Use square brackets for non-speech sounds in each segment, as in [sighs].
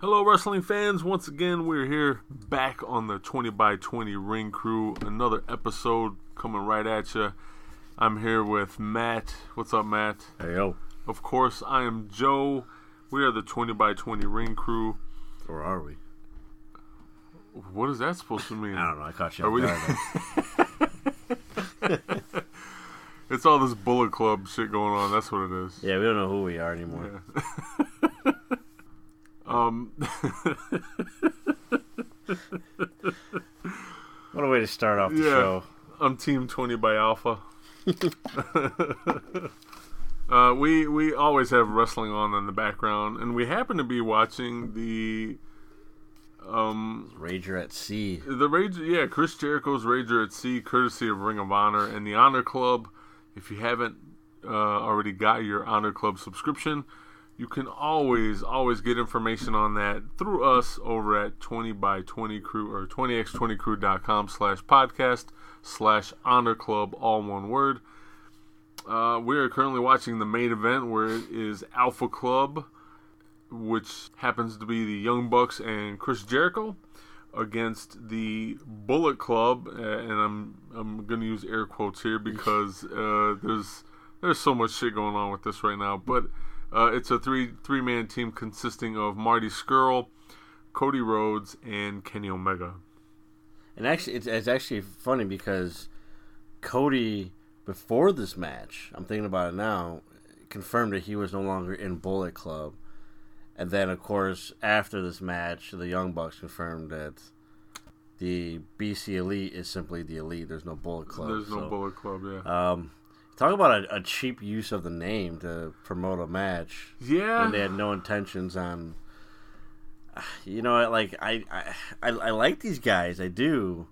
Hello, wrestling fans. Once again, we're here back on the 20 by 20 Ring Crew. Another episode coming right at you. I'm here with Matt. What's up, Matt? Hey yo, Of course, I am Joe. We are the 20 by 20 Ring Crew. or are we? What is that supposed to mean? I don't know. I caught you. Are we-. [laughs] It's all this Bullet Club shit going on. That's what it is. yeah, we don't know who we are anymore. Yeah. [laughs] um, [laughs] What a way to start off the Yeah. show. I'm Team 20 by Alpha. [laughs] uh, we we always have wrestling on in the background, and we happen to be watching the um Rager at sea. the Rager, Yeah, Chris Jericho's Rager at Sea, courtesy of Ring of Honor and the Honor Club. If you haven't uh, already got your Honor Club subscription, you can always always get information on that through us over at 20 by 20 crew or 20x20crew.com slash podcast slash honor club all one word. Uh, we are currently watching the main event where it is alpha club which happens to be the young bucks and chris jericho against the bullet club. And i'm i'm gonna use air quotes here because uh, there's there's so much shit going on with this right now but uh, it's a three three man team consisting of Marty Scurll, Cody Rhodes, and Kenny Omega. And actually, it's, it's actually funny because Cody, before this match, I'm thinking about it now, confirmed that he was no longer in Bullet Club. And then, of course, after this match, the Young Bucks confirmed that the BC Elite is simply the Elite. There's no Bullet Club. There's no so- Bullet Club, yeah. Um, talk about a, a cheap use of the name to promote a match yeah. when they had no intentions on. You know, like I, I, I, I like these guys, I do,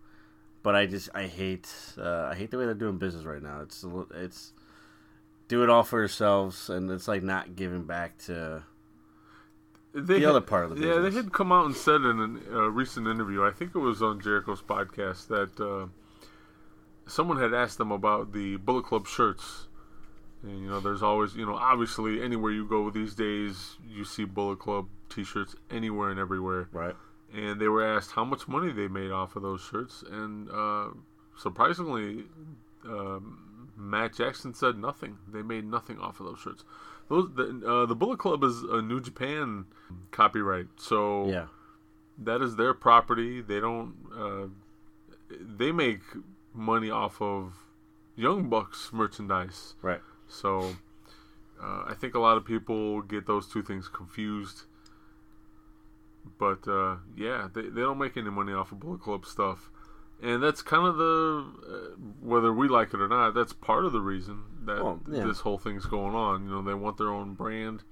but I just I hate uh, I hate the way they're doing business right now. It's it's do it all for yourselves, and it's like not giving back to they the other part of the Yeah, they had come out and said in a uh, recent interview, I think it was on Jericho's podcast, that uh, someone had asked them about the Bullet Club shirts. And, you know, there's always, you know, obviously anywhere you go these days, you see Bullet Club t shirts anywhere and everywhere. right. and they were asked how much money they made off of those shirts, and uh, surprisingly, um Matt Jackson said nothing. They made nothing off of those shirts. Those the, uh, the Bullet Club is a New Japan copyright, so Yeah, that is their property. They don't. Uh, they make money off of Young Bucks merchandise. right. So uh, I think a lot of people get those two things confused. But uh, yeah, they, they don't make any money off of Bullet Club stuff. And that's kind of the, uh, whether we like it or not, that's part of the reason that yeah. this whole thing's going on. You know, they want their own brand.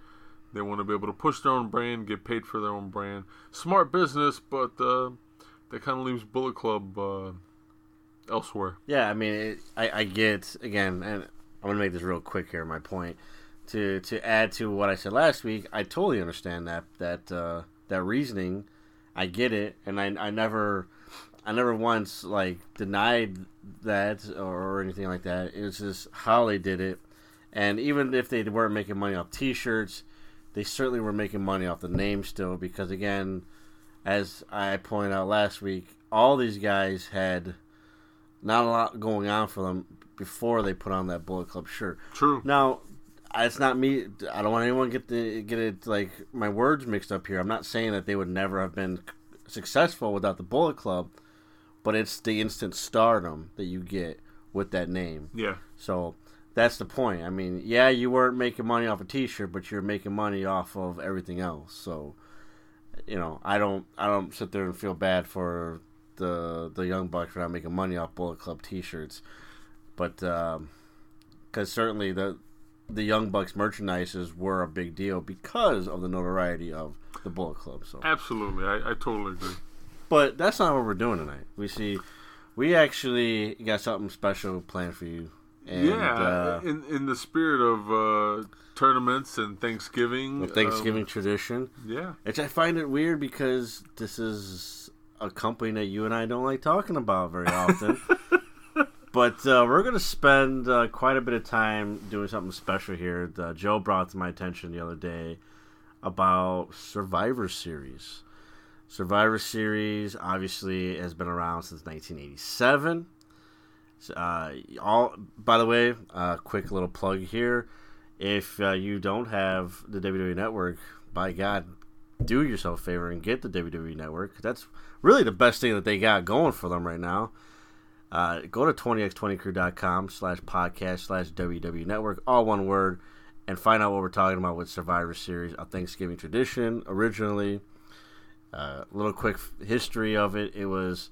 They want to be able to push their own brand, get paid for their own brand. Smart business, but uh, that kind of leaves Bullet Club uh, elsewhere. Yeah, I mean, it, I, I get again, and I'm gonna make this real quick here. My point to to add to what I said last week, I totally understand that that uh, that reasoning. I get it, and I I never I never once like denied that or, or anything like that. It's just how they did it, and even if they weren't making money off T-shirts, they certainly were making money off the name still because again, as I pointed out last week, all these guys had not a lot going on for them before they put on that Bullet Club shirt. True. Now, it's not me. I don't want anyone to get the get it like my words mixed up here. I'm not saying that they would never have been successful without the Bullet Club, but it's the instant stardom that you get with that name. Yeah. So that's the point. I mean, yeah, you weren't making money off a T-shirt, but you're making money off of everything else. So, you know, I don't, I don't sit there and feel bad for the the young bucks for not making money off Bullet Club T-shirts, but because certainly the the young bucks merchandises were a big deal because of the notoriety of the Bullet Club. So, Absolutely. I, I totally agree. but that's not what we're doing tonight. We see, we actually got something special planned for you. And, yeah, uh, in in the spirit of uh, tournaments and Thanksgiving. Thanksgiving tradition. um, yeah, Which I find it weird because this is a company that you and I don't like talking about very often. [laughs] but uh, we're going to spend uh, quite a bit of time doing something special here. Uh, Joe brought to my attention the other day about Survivor Series. Survivor Series obviously has been around since 1987. Uh, all by the way, uh, quick little plug here. If uh, you don't have the WWE Network, by God, do yourself a favor and get the WWE Network. That's really the best thing that they got going for them right now. Uh, go to 20x20crew.com slash podcast slash WW Network, all one word, and find out what we're talking about with Survivor Series, a Thanksgiving tradition originally. A uh, little quick history of it. It was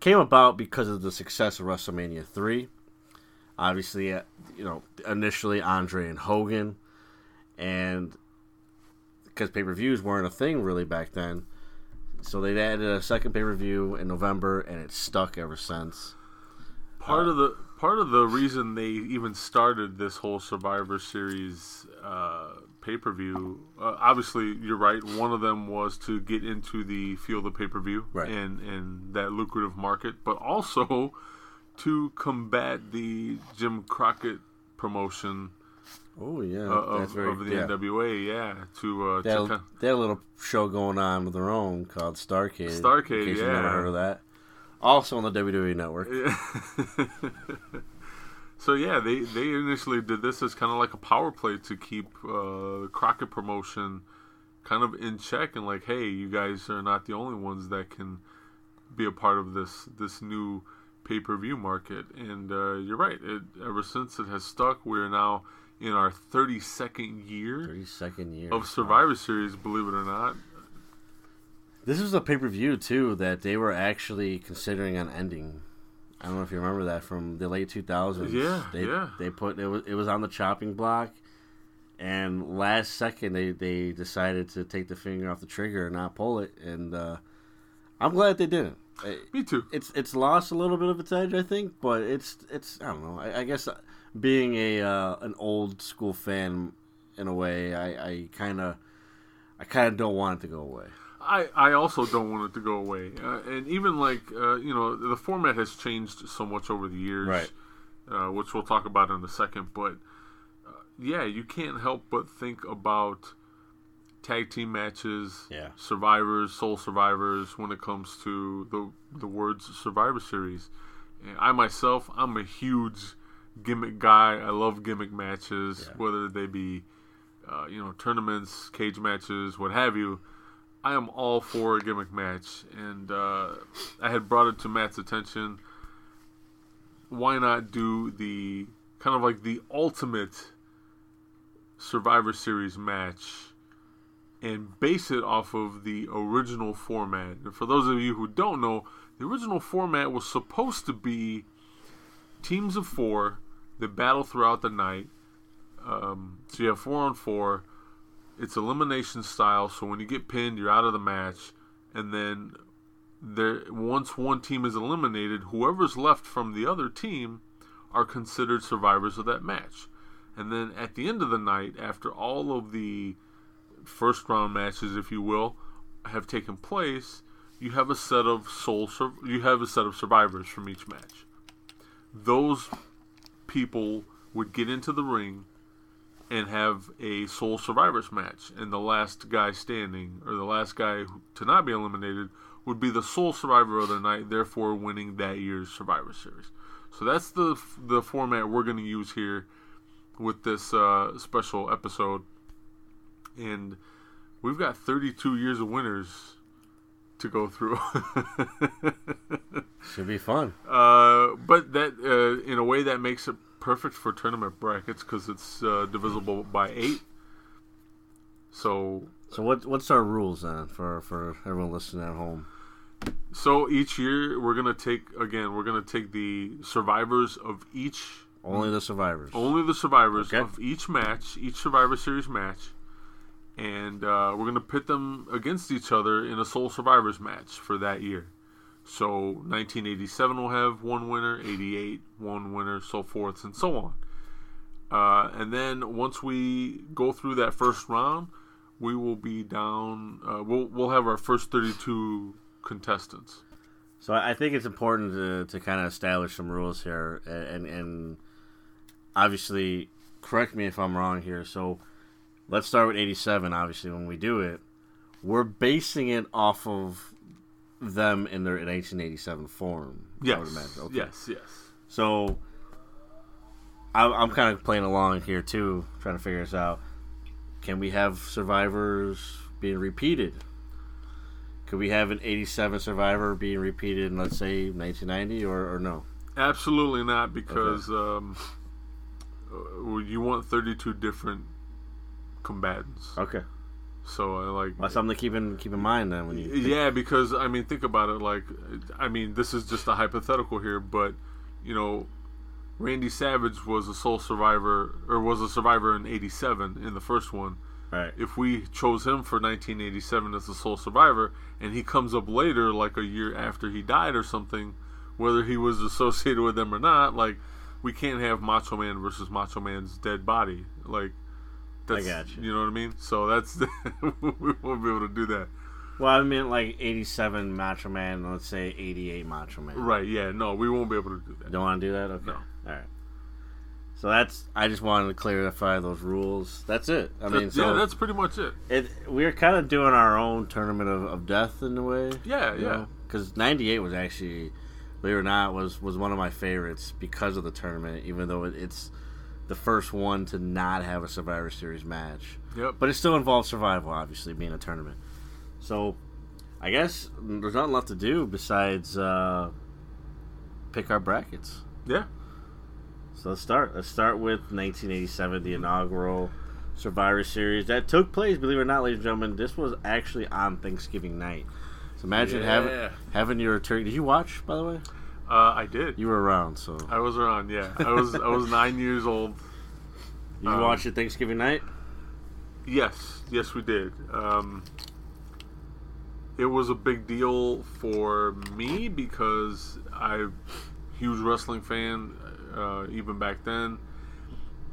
came about because of the success of WrestleMania 3. Obviously, uh, you know, initially Andre and Hogan, and because pay per views weren't a thing really back then. So they've added a second pay per view in November, and it's stuck ever since. Part uh, of the part of the reason they even started this whole Survivor Series uh, pay per view, uh, obviously you're right. One of them was to get into the field of pay per view right. and and that lucrative market, but also to combat the Jim Crockett promotion Oh yeah, uh, of, very, of, the yeah. NWA, yeah. To, uh, they, had, to they had a little show going on of their own called Starcade. Starcade, yeah. never heard of that. Also on the WWE Network. Yeah. [laughs] so yeah, they they initially did this as kind of like a power play to keep uh, Crockett promotion kind of in check and like, hey, you guys are not the only ones that can be a part of this this new pay per view market. And uh, you're right. It, ever since it has stuck, we're now in our 32nd year 32nd year of Survivor wow. Series, believe it or not. This was a pay per view too that they were actually considering on ending. I don't know if you remember that from the late 2000s. Yeah, they, yeah. They put it was it was on the chopping block, and last second they they decided to take the finger off the trigger and not pull it, and uh, I'm glad they didn't. Me too. It's it's lost a little bit of its edge, I think, but it's it's I don't know. I, I guess being a uh, an old school fan in a way, I kind of I kind of don't want it to go away. I, I also don't want it to go away, uh, and even like uh, you know the format has changed so much over the years, right? Uh, which we'll talk about in a second. But uh, yeah, you can't help but think about tag team matches, yeah. survivors, sole survivors when it comes to the the words Survivor Series. And I myself, I'm a huge gimmick guy. I love gimmick matches, yeah. whether they be uh, you know tournaments, cage matches, what have you. I am all for a gimmick match, and uh, I had brought it to Matt's attention. Why not do the kind of like the ultimate Survivor Series match and base it off of the original format? And for those of you who don't know, the original format was supposed to be teams of four they battle throughout the night. Um, so you have four on four. It's elimination style. So when you get pinned, you're out of the match. And then there, once one team is eliminated, whoever's left from the other team are considered survivors of that match. And then at the end of the night, after all of the first round matches, if you will, have taken place, you have a set of sole. You have a set of survivors from each match. Those people would get into the ring and have a sole survivors match, and the last guy standing or the last guy to not be eliminated would be the sole survivor of the night, therefore winning that year's Survivor Series. So that's the the format we're going to use here with this uh, special episode, and we've got 32 years of winners to go through. [laughs] Should be fun. Uh, but that, uh, in a way, that makes it perfect for tournament brackets because it's uh, divisible by eight. So, so what what's our rules then for for everyone listening at home? So each year we're gonna take again we're gonna take the survivors of each only the survivors only the survivors okay. of each match each Survivor Series match, and uh, we're gonna pit them against each other in a sole survivors match for that year. So 1987 will have one winner, 88 one winner, so forth and so on. Uh, and then once we go through that first round, we will be down. Uh, we'll we'll have our first 32 contestants. So I think it's important to, to kind of establish some rules here, and and obviously correct me if I'm wrong here. So let's start with 87, obviously, when we do it. We're basing it off of them in their in 1987 form. I Yes. would imagine. Okay. Yes. Yes. So I'm, I'm kind of playing along here too, trying to figure this out. Can we have survivors being repeated? Could we have an 87 survivor being repeated in, let's say, 1990 or, or no? Absolutely not, because um, uh, you want 32 different combatants. Okay. So I like. Well, something to keep in keep in mind then when you. Yeah, because I mean, think about it. Like, I mean, this is just a hypothetical here, but you know, Randy Savage was a sole survivor, or was a survivor in '87 in the first one. Right. If we chose him for 1987 as the sole survivor, and he comes up later, like a year after he died or something, whether he was associated with them or not, like we can't have Macho Man versus Macho Man's dead body. Like, that's, got you. You know what I mean? So that's [laughs] we won't be able to do that. Well, I mean, like 87 Macho Man, let's say 88 Macho Man. Right? Yeah. No, we won't be able to do that. Don't want to do that? Okay. No. All right. So that's. I just wanted to clarify those rules. That's it. I mean, That- so yeah, that's pretty much it. it. We're kind of doing our own tournament of, of death in a way. Yeah, yeah. Because '98 was actually, believe it or not, was was one of my favorites because of the tournament. Even though it, it's the first one to not have a Survivor Series match, Yep. but it still involves survival, obviously being a tournament. So, I guess there's nothing left to do besides uh, pick our brackets. yeah. So let's start. Let's start with 1987, the inaugural Survivor Series that took place. Believe it or not, ladies and gentlemen, this was actually on Thanksgiving night. So imagine Yeah. having having your turkey. Did you watch, by the way? Uh, I did. You were around, so I was around. Yeah. I was. I was nine years old. you um, watched it Thanksgiving night. Yes, yes, we did. Um, it was a big deal for me because I'm huge wrestling fan, uh, even back then,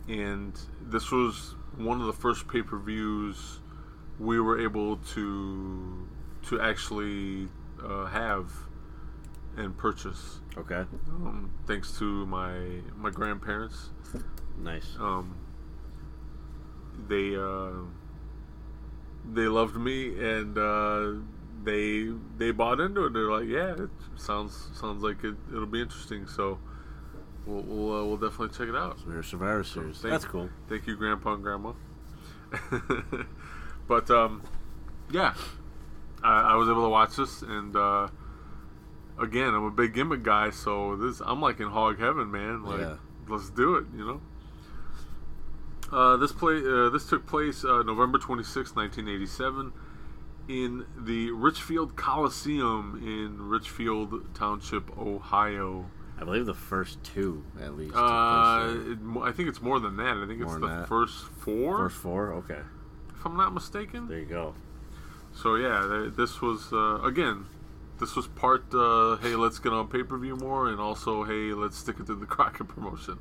and this was one of the first pay per views we were able to to actually uh, have and purchase. Okay, Um, thanks to my my grandparents nice. um, they uh, they loved me and uh, they they bought into it. They're like, yeah, it sounds sounds like it, it'll be interesting. So we'll we'll, uh, we'll definitely check it out. We were Survivor Series. thank- That's cool. Thank you, Grandpa and Grandma. [laughs] but um, yeah, I, I was able to watch this, and uh, again, I'm a big gimmick guy, so this I'm like in hog heaven, man. Like, Yeah. let's do it, you know. Uh, this play uh, this took place uh, November 26, 1987, in the Richfield Coliseum in Richfield Township, Ohio. I believe the first two, at least. Uh, it, I think it's more than that. I think More it's the that. first four, First four. Okay, if I'm not mistaken. there you go. So yeah, this was uh, again, this was part. Uh, hey, let's get on pay per view more, and also hey, let's stick it to the [laughs] Crockett promotion.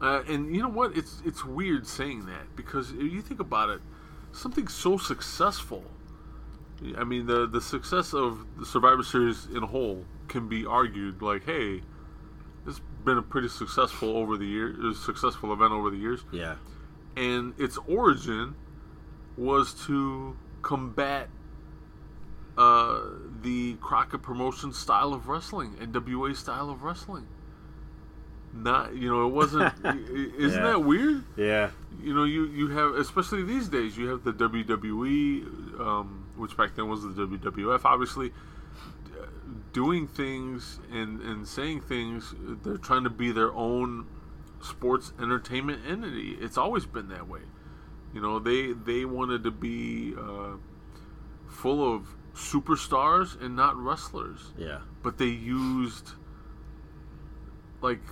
Uh, and you know what? It's it's weird saying that because if you think about it, something so successful. I mean, the the success of the Survivor Series in a whole can be argued like, hey, it's been a pretty successful over the years, successful event over the years Yeah, and its origin was to combat uh, the Crockett Promotion style of wrestling, NWA style of wrestling. Not, you know, it wasn't. [laughs] isn't Yeah. that weird? yeah, You know, you you have, especially these days, you have the WWE, um, which back then was the WWF, obviously. Doing things and, and saying things, they're trying to be their own sports entertainment entity. It's always been that way. You know, they they wanted to be uh, full of superstars and not wrestlers, yeah. but they used like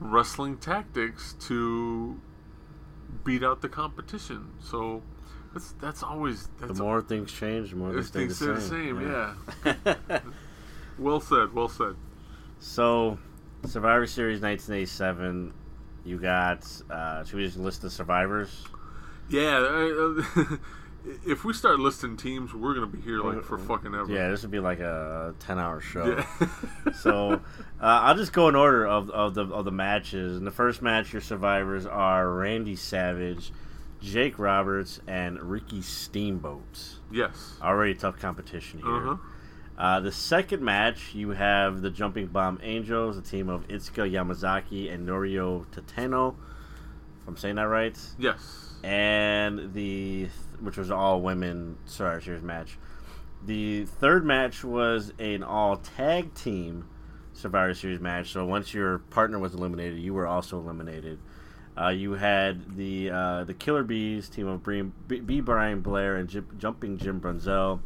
wrestling tactics to beat out the competition. So that's that's always The that's more things change, the more they stay the things stay same. the same. Yeah. [laughs] well said. Well said. So, Survivor Series 1987. You got. Uh, should we just list the survivors? Yeah. uh, [laughs] if we start listing teams, we're gonna be here like for fucking ever. Yeah, this would be like a 10 hour show. Yeah. [laughs] so, uh, I'll just go in order of, of the of the matches. And the first match, your survivors are Randy Savage, Jake Roberts and Ricky Steamboat. Yes. Already tough competition here. Uh-huh. Uh, the second match, you have the Jumping Bomb Angels, a team of Itsuki Yamazaki and Noriyo Tateno. If I'm saying that right. Yes. And the, which was all women Survivor Series match. The third match was an all tag team Survivor Series match. So once your partner was eliminated, you were also eliminated. Uh, you had the uh, the Killer Bees team of B. B. Brian Blair and J- Jumping Jim Brunzell,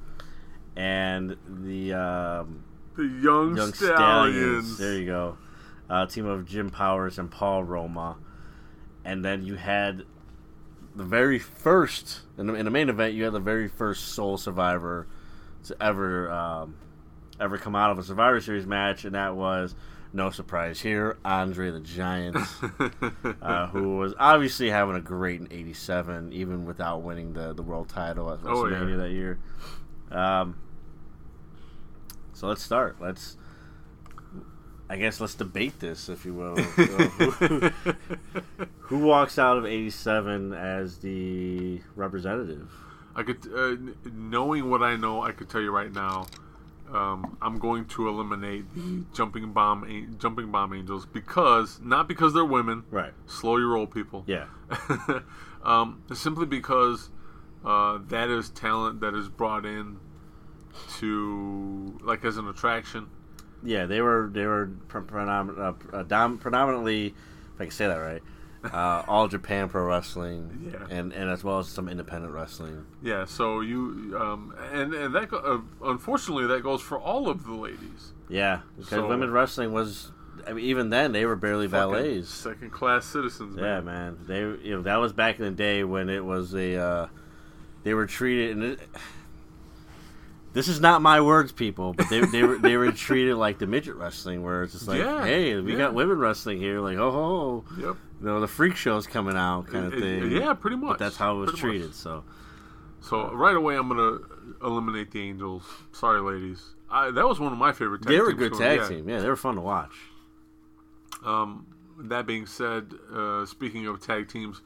and the um, The Young, Young Stallions. Stallions. There you go. Uh, team of Jim Powers and Paul Roma, and then you had the very first in the, in the main event. You had the very first sole Survivor to ever um, ever come out of a Survivor Series match, and that was no surprise here, Andre the Giant, [laughs] uh, who was obviously having a great in '87, even without winning the the world title at Oh, WrestleMania yeah. that year. Um, so let's start. Let's. I guess let's debate this, if you will. who, [laughs] who walks out of '87 as the representative? I could, uh, knowing what I know, I could tell you right now. Um, I'm going to eliminate the jumping bomb, jumping bomb angels because not because they're women. Right. Slow your roll, people. Yeah. [laughs] um, simply because uh, that is talent that is brought in to like as an attraction. Yeah, they were they were uh, uh, dom- predominantly, if I can say that right, [laughs] uh, all Japan Pro Wrestling, Yeah. and and as well as some independent wrestling. Yeah, so you um, and and that uh, unfortunately that goes for all of the ladies. Yeah, because So- women wrestling was, I mean, even then they were barely valets. second class citizens. Yeah, man. man, they you know that was back in the day when it was a, uh, they were treated and. It, this is not my words, people, but they, they were they were treated like the midget wrestling, where it's just like, Yeah, hey, we yeah. got women wrestling here, like, oh, ho, ho. Yep. you know, the freak show's coming out, kind of Uh, thing. Yeah, pretty much. But that's how it was Pretty much. treated. So So right away, I'm gonna eliminate the Angels. Sorry, ladies. I, that was one of my favorite. Tag they were a good tag team. Yeah, they were fun to watch. Um, that being said, uh, speaking of tag teams,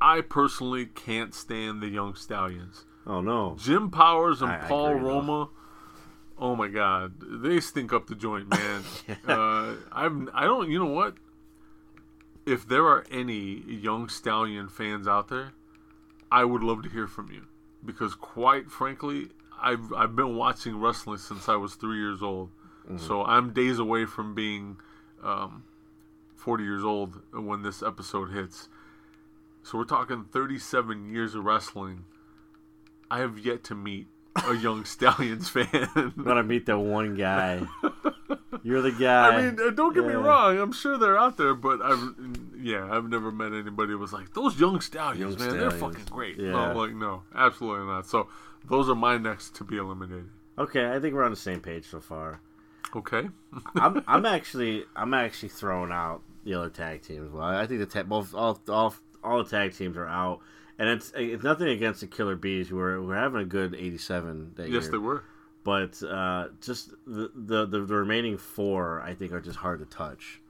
I personally can't stand the Young Stallions. Oh no, Jim Powers and I- I Paul though. Roma. Oh my God, they stink up the joint, man. [laughs] uh, I've I don't. You know what? If there are any young stallion fans out there, I would love to hear from you because, quite frankly, I've I've been watching wrestling since I was three years old. So I'm days away from being um, 40 years old when this episode hits. So we're talking 37 years of wrestling. I have yet to meet a young [laughs] Stallions fan. I'm gonna meet the one guy. [laughs] You're the guy. I mean, uh, don't get me wrong. I'm sure they're out there, but I've yeah, I've never met anybody who was like those young stallions, Young man. They're fucking great. Yeah. No, like no, absolutely not. So those are my next to be eliminated. okay, I think we're on the same page so far. Okay. [laughs] I'm I'm actually I'm actually throwing out the other tag teams. Well, I think the ta- both all all all the tag teams are out, and it's it's nothing against the Killer Bees who were were having a good '87 that yes, year. they were. but uh, just the, the the remaining four I think are just hard to touch.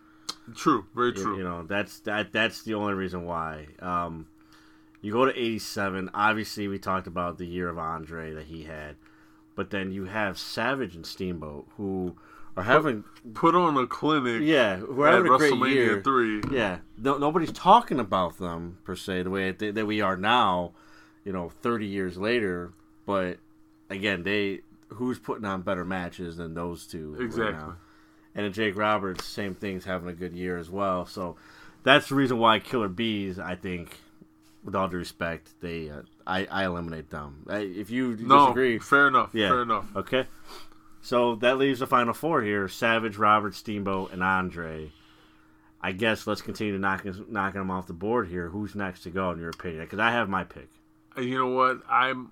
True. Very You- true. You know, that's that that's the only reason why. Um, you go to '87. Obviously, we talked about the year of Andre that he had, but then you have Savage and Steamboat who are having Put on a clinic. yeah, At having a great year. three. Yeah, no, nobody's talking about them per se the way that, that we are now. You know, 30 years later, but again, they who's putting on better matches than those two Exactly. now? and Jake Roberts, same thing's having a good year as well. So that's the reason why Killer Bees, I think, with all due respect, they uh, I, I eliminate them. I, if you No, disagree, fair enough. Yeah. Fair enough. okay. So that leaves the final four here: Savage, Roberts, Steamboat, and Andre. I guess let's continue to knocking knocking them off the board here. Who's next to go in your opinion? Because I have my pick. You know what? I'm.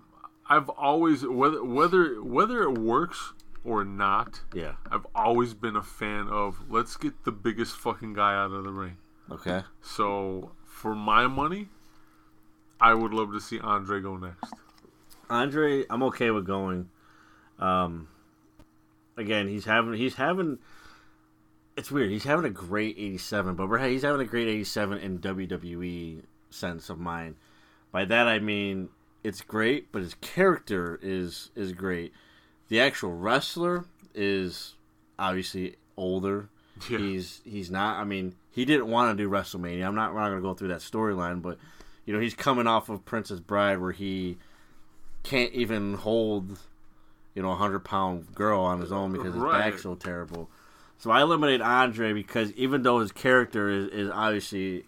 I've always whether whether whether it works or not. Yeah. I've always been a fan of let's get the biggest fucking guy out of the ring. Okay. So for my money, I would love to see Andre go next. Andre, I'm okay with going. Um, again, he's having he's having. It's weird. He's having a great '87, but he's having a great '87 in WWE sense of mind. By that I mean it's great, but his character is is great. The actual wrestler is obviously older. Yeah. He's he's not. I mean, he didn't want to do WrestleMania. I'm not. We're not going to go through that storyline, but you know, he's coming off of Princess Bride, where he can't even hold you know a hundred pound girl on his own because his Right. back's so terrible. So I eliminate Andre because even though his character is, is obviously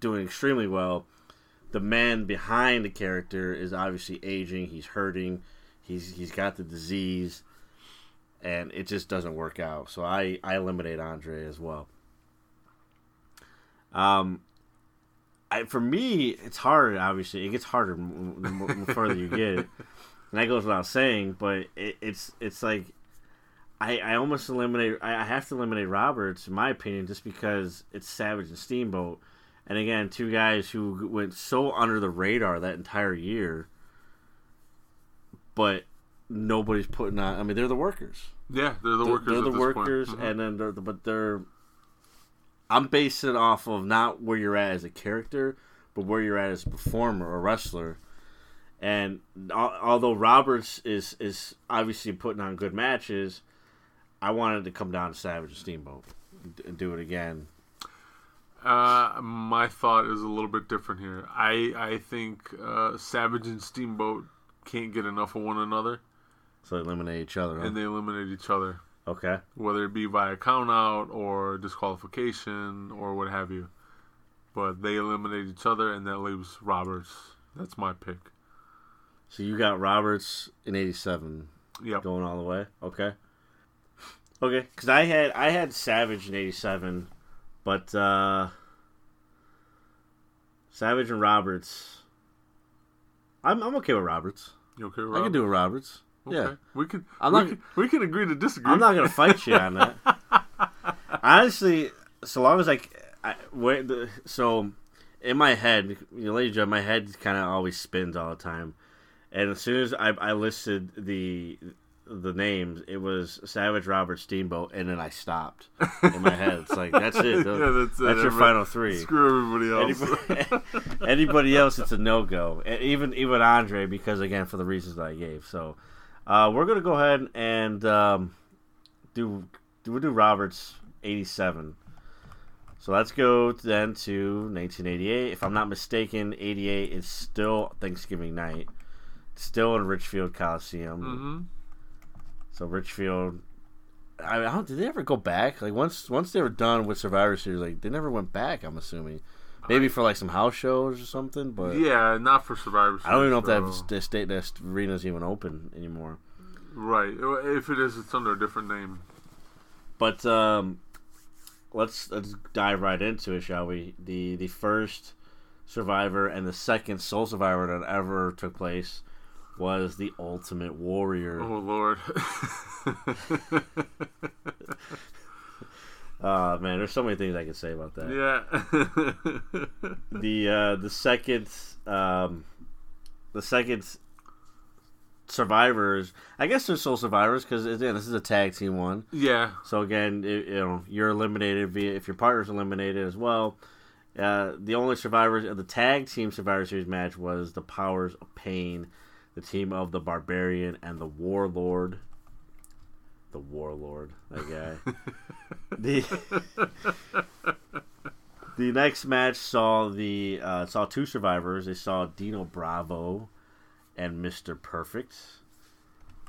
doing extremely well, the man behind the character is obviously aging. He's hurting. He's he's got the disease, and it just doesn't work out. So I I eliminate Andre as well. Um, I for me it's hard. Obviously, it gets harder the further you get, [laughs] and that goes without saying. But it, it's it's like I, I almost eliminate. I I have to eliminate Roberts, in my opinion, just because it's Savage and Steamboat, and again, two guys who went so under the radar that entire year. But nobody's putting on. I mean, they're the workers. Yeah, they're the They're- workers. They're the workers. Mhm. and then they're but they're. I'm basing it off of not where you're at as a character, but where you're at as a performer or wrestler. And although Roberts is is obviously putting on good matches, I wanted to come down to Savage and Steamboat and do it again. Uh, my thought is a little bit different here. I I think uh, Savage and Steamboat can't get enough of one another, So they eliminate each other. huh? and they eliminate each other, okay. whether it be via count out or disqualification or what have you. But they eliminate each other, and that leaves Roberts. That's my pick. So you got Roberts in '87 Yep. going all the way. Okay. Okay, because I had I had Savage in '87, but uh Savage and Roberts. I'm I'm okay with Roberts. You okay, I can do with Roberts. Okay. Yeah, We can. I'm we not- can, we can agree to disagree. I'm not gonna fight you on that. [laughs] Honestly, so long as I, I wait, the, so in my head, you know, ladies and gentlemen, my head kind of always spins all the time, and as soon as I, I listed the the names, it was Savage, Robert, Steamboat, and then I stopped in my head. It's like that's it. [laughs] Yeah, that's it. Your Everybody- final three. Screw everybody else. Anybody, [laughs] anybody else, it's a no go. Even even Andre, because again, for the reasons that I gave. So, uh, we're gonna go ahead and um, do do we do Roberts eighty seven. So let's go then to 1988. If I'm not mistaken, 88 is still Thanksgiving night, still in Richfield Coliseum. hmm So Richfield, I, I don't. Did they ever go back? Like once once they were done with Survivor Series, like they never went back. I'm assuming, maybe for like some house shows or something. But Yeah, not for Survivor Series. I don't even know if so- that that state that arena's even open anymore. Right. If it is, it's under a different name. But um, let's let's dive right into it, shall we? The the first Survivor and the second Sole Survivor that ever took place was the Ultimate Warrior. Oh Lord. Uh [laughs] man, there's so many things I can say about that. yeah. the uh, the second um, the second survivors. I guess they're sole survivors because again, this is a tag team one. yeah. So again, it, you know, you're eliminated via if your partner's eliminated as well. Uh, the only survivors of the tag team Survivor Series match was the Powers of Pain, the team of the Barbarian and the Warlord. The Warlord, that guy. [laughs] the the next match saw the uh, saw two survivors. They saw Dino Bravo and Mister Perfect,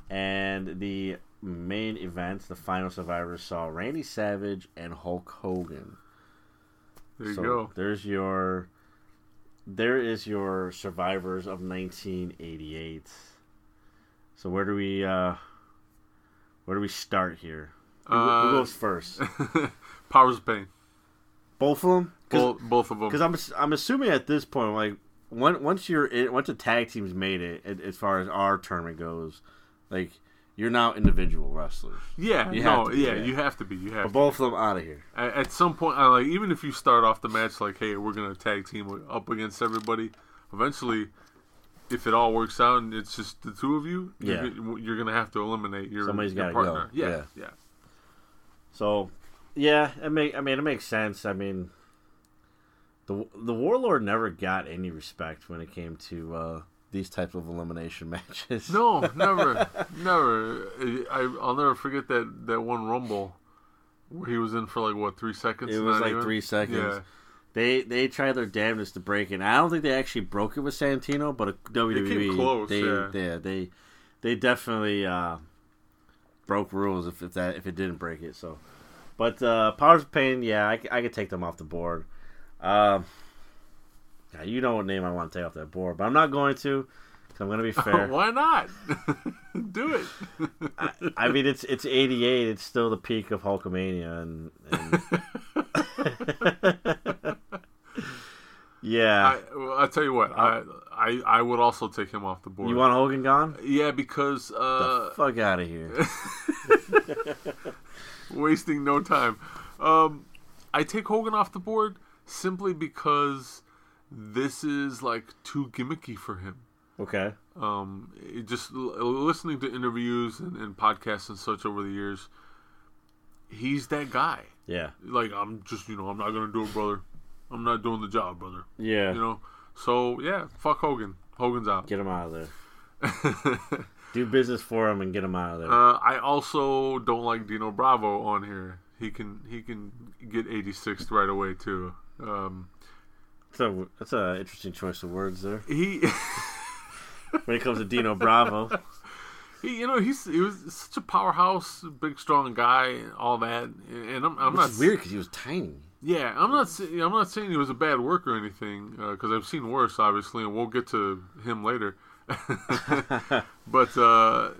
and the main event, the final survivors saw Randy Savage and Hulk Hogan. There you so go. there's your there is your survivors of 1988. So where do we uh where do we start here? Who, who Uh, goes first? [laughs] Powers of Pain. Both of them? Both, both of them. Because I'm I'm assuming at this point, like once once you're in, once the tag teams made it, as far as our tournament goes, like you're now individual wrestlers. yeah. you no. have to be, yeah, yeah. You have to be. You have. Both of them out of here. At, at some point, I like even if you start off the match like, "Hey, we're gonna tag team up against everybody," eventually, if it all works out and it's just the two of you, Yeah. you're, you're gonna have to eliminate your, Somebody's your gotta go. partner. Yeah, Yeah. yeah, So, yeah, it make I mean it makes sense. I mean, the the Warlord never got any respect when it came to uh, these types of elimination [laughs] matches. No, [laughs] never, never. I, I'll never forget that that one Rumble where he was in for like what three seconds. It was like even? three seconds. Yeah. They they tried their damnedest to break it. I don't think they actually broke it with Santino, but WWE came close, they yeah. they they they definitely uh, broke rules if, if that if it didn't break it. So, but uh, Powers of Pain, yeah, I could take them off the board. Um, yeah, you know what name I want to take off that board, but I'm not going to. i I'm going to be [laughs] fair. Why not? [laughs] Do it. I mean, it's it's 88. It's still the peak of Hulkamania, and, and [laughs] yeah. I, well, I'll tell you what. I, I I would also take him off the board. you want Hogan gone? Yeah, because uh, the fuck out of here. wasting no time. Um, I take Hogan off the board simply because this is like too gimmicky for him. Okay. Um, it just listening to interviews and, and podcasts and such over the years, he's that guy. Yeah. Like I'm just you know I'm not gonna do it, brother. I'm not doing the job, brother. Yeah. You know. So yeah, fuck Hogan. Hogan's out. Get him out of there. [laughs] Do business for him and get him out of there. Uh, I also don't like Dino Bravo on here. He can he can get 86th right away too. Um, so that's an interesting choice of words there. he, [laughs] When it comes to Dino Bravo, he you know he's he was such a powerhouse, big strong guy, all that. And I'm, I'm which not is weird because he was tiny. Yeah, I'm not I'm not saying he was a bad worker or anything because I've seen worse, obviously, and we'll get to him later. [laughs] but uh,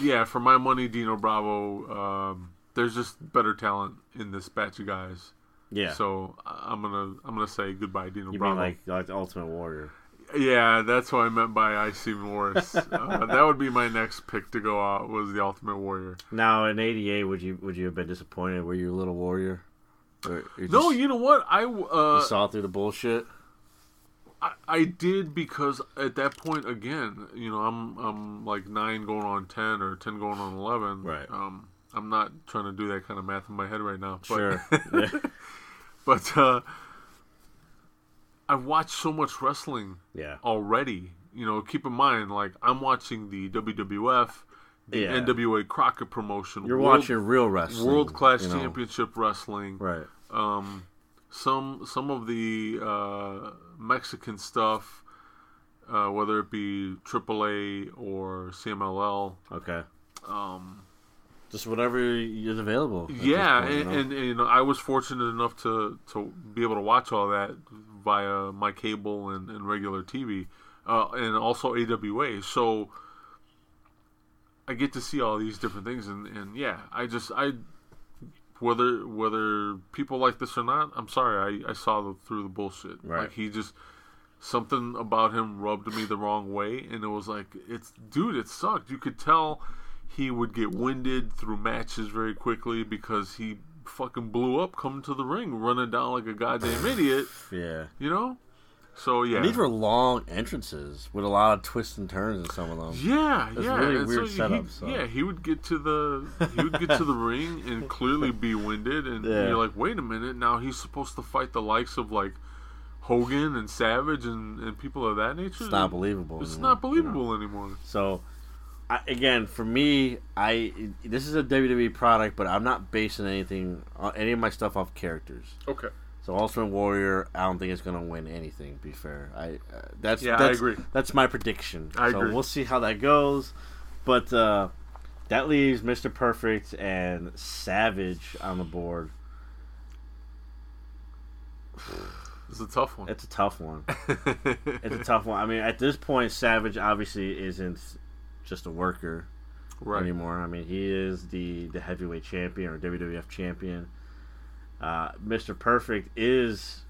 yeah, for my money, Dino Bravo. Um, there's just better talent in this batch of guys. Yeah. So I'm gonna I'm gonna say goodbye, Dino you Bravo. mean like like Ultimate Warrior? yeah, that's what I meant by I see worse. [laughs] uh, that would be my next pick to go out was the Ultimate Warrior. Now in '88, would you would you have been disappointed? Were you a little warrior? Or No, just- you know what? I uh, you saw through the bullshit. I, I did because at that point again, you know, I'm I'm like nine going on ten or ten going on eleven. Right. Um, I'm not trying to do that kind of math in my head right now. But, Sure. [laughs] But uh, I've watched so much wrestling yeah. already. You know, keep in mind, like I'm watching the WWF, the Yeah. NWA Crockett promotion. You're world- watching real wrestling. world class you know. championship wrestling. Right. Um, some some of the uh, Mexican stuff, uh, whether it be AAA or CMLL. Okay. Um, Just whatever is available. yeah, point, you and, know? and, and you know, I was fortunate enough to to be able to watch all that via my cable and, and regular TV, uh, and also AWA. So I get to see all these different things, and, and yeah, I just I whether whether people like this or not, I'm sorry, I, I saw the, through the bullshit. Right. Like he just something about him rubbed me the wrong way, and it was like it's dude, it sucked. You could tell he would get winded through matches very quickly because he fucking blew up coming to the ring, running down like a goddamn [sighs] idiot. yeah. You know. So yeah. And these were long entrances with a lot of twists and turns in some of them. Yeah, That's yeah. really and weird so setup, he, so. Yeah, he would get to the he would get to the [laughs] ring and clearly be winded, and Yeah. you're like, wait a minute, now he's supposed to fight the likes of like Hogan and Savage and, and people of that nature. It's not believable. It's anymore, not you know? believable anymore. So, I, again, for me, I this is a WWE product, but I'm not basing anything, on any of my stuff off characters. Okay. So, Ultimate Warrior, I don't think it's gonna win anything. Be fair, I uh, that's Yeah, I agree. That's my prediction. I so agree. we'll see how that goes, but uh, that leaves Mr. Perfect and Savage on the board. It's a tough one. It's a tough one. [laughs] It's a tough one. I mean, at this point, Savage obviously isn't just a worker. right. anymore. I mean, he is the the heavyweight champion or WWF champion. Uh, Mr. Perfect is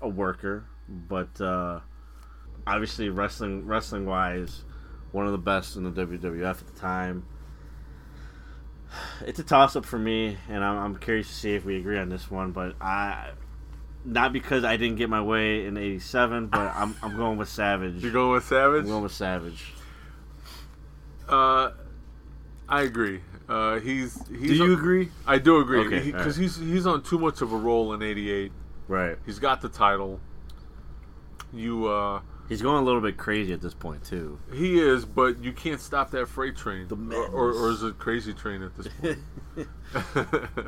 a worker, but uh, obviously wrestling wrestling wise, one of the best in the WWF at the time. It's a toss up for me, and I'm, I'm curious to see if we agree on this one. But I, not because I didn't get my way in '87, but I'm I'm going with Savage. You're going with Savage? I'm going with Savage. Uh, I agree. Uh, he's he's Do you on- agree? I do agree Okay, because alright. he's he's on too much of a roll in '88 Right. He's got the title. You, uh, He's going a little bit crazy at this point too. he is, but you can't stop that freight train. The or, or, or is it crazy train at this point? [laughs]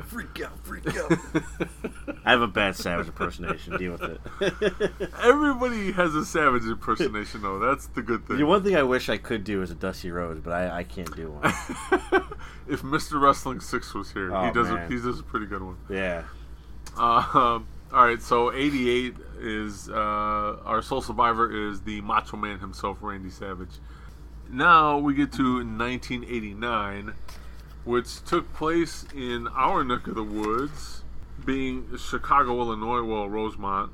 Freak out, freak out. [laughs] I have a bad Savage impersonation. Deal with it. [laughs] Everybody has a savage impersonation, though. That's the good thing. the one thing I wish I could do is a Dusty Rhodes, but I, I can't do one. if Mr. Wrestling Six was here, he Oh, does a, he does a pretty good one. Yeah. Um, all right, so 88 is uh, our sole survivor is the Macho Man himself, Randy Savage. Now we get to 1989, which took place in our neck of the woods, being Chicago, Illinois, well, Rosemont,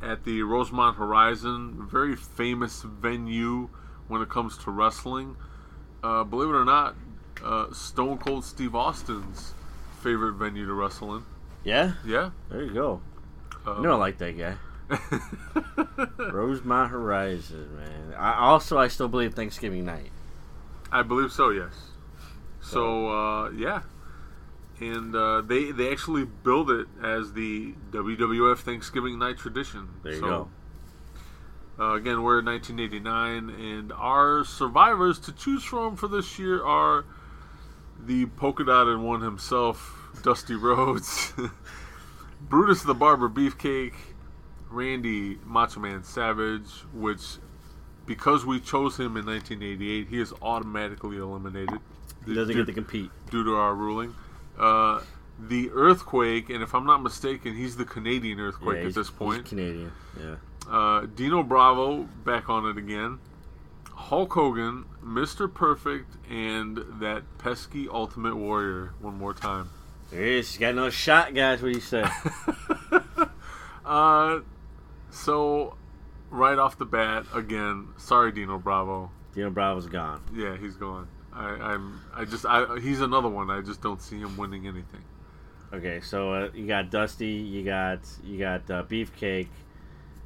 at the Rosemont Horizon, very famous venue when it comes to wrestling. Uh, believe it or not, uh, Stone Cold Steve Austin's favorite venue to wrestle in. Yeah? Yeah. There you go. Um, You know I like that guy. [laughs] Rosemont Horizon, man. I also I still believe Thanksgiving night. I believe so. Yes. So uh, yeah, and uh, they they actually build it as the WWF Thanksgiving night tradition. There you so, go. Uh, again, we're in 1989, and our survivors to choose from for this year are the polka dotted one himself, Dusty Rhodes, [laughs] Brutus the Barber Beefcake, Randy Macho Man Savage, which because we chose him in 1988, he is automatically eliminated. He doesn't due, get to compete. due to our ruling. Uh, the earthquake, and if I'm not mistaken, he's the Canadian earthquake Yeah, at this he's point. Canadian. Yeah. Uh, Dino Bravo back on it again. Hulk Hogan, Mr. Perfect, and that pesky Ultimate Warrior one more time. There he is. He's got no shot, guys. What do you say? [laughs] Uh, so right off the bat, again, sorry Dino Bravo. Dino Bravo's gone. Yeah, he's gone. I, I'm. I just. I. He's another one. I just don't see him winning anything. Okay, so uh, you got Dusty, you got you got uh, Beefcake,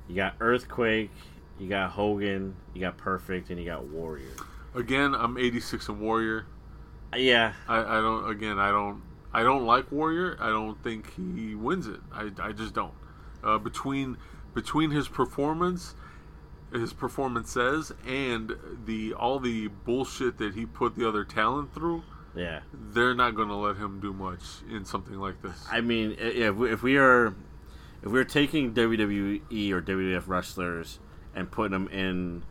you got Earthquake, you got Hogan, you got Perfect, and you got Warrior. Again, I'm 86 and Warrior. Uh, yeah, I, I don't. Again, I don't. I don't like Warrior. I don't think he wins it. I, I just don't. Uh, between between his performance, his performance says, and the all the bullshit that he put the other talent through, yeah. they're not going to let him do much in something like this. I mean, if we, if we are if we're taking WWE or WWF wrestlers and putting them in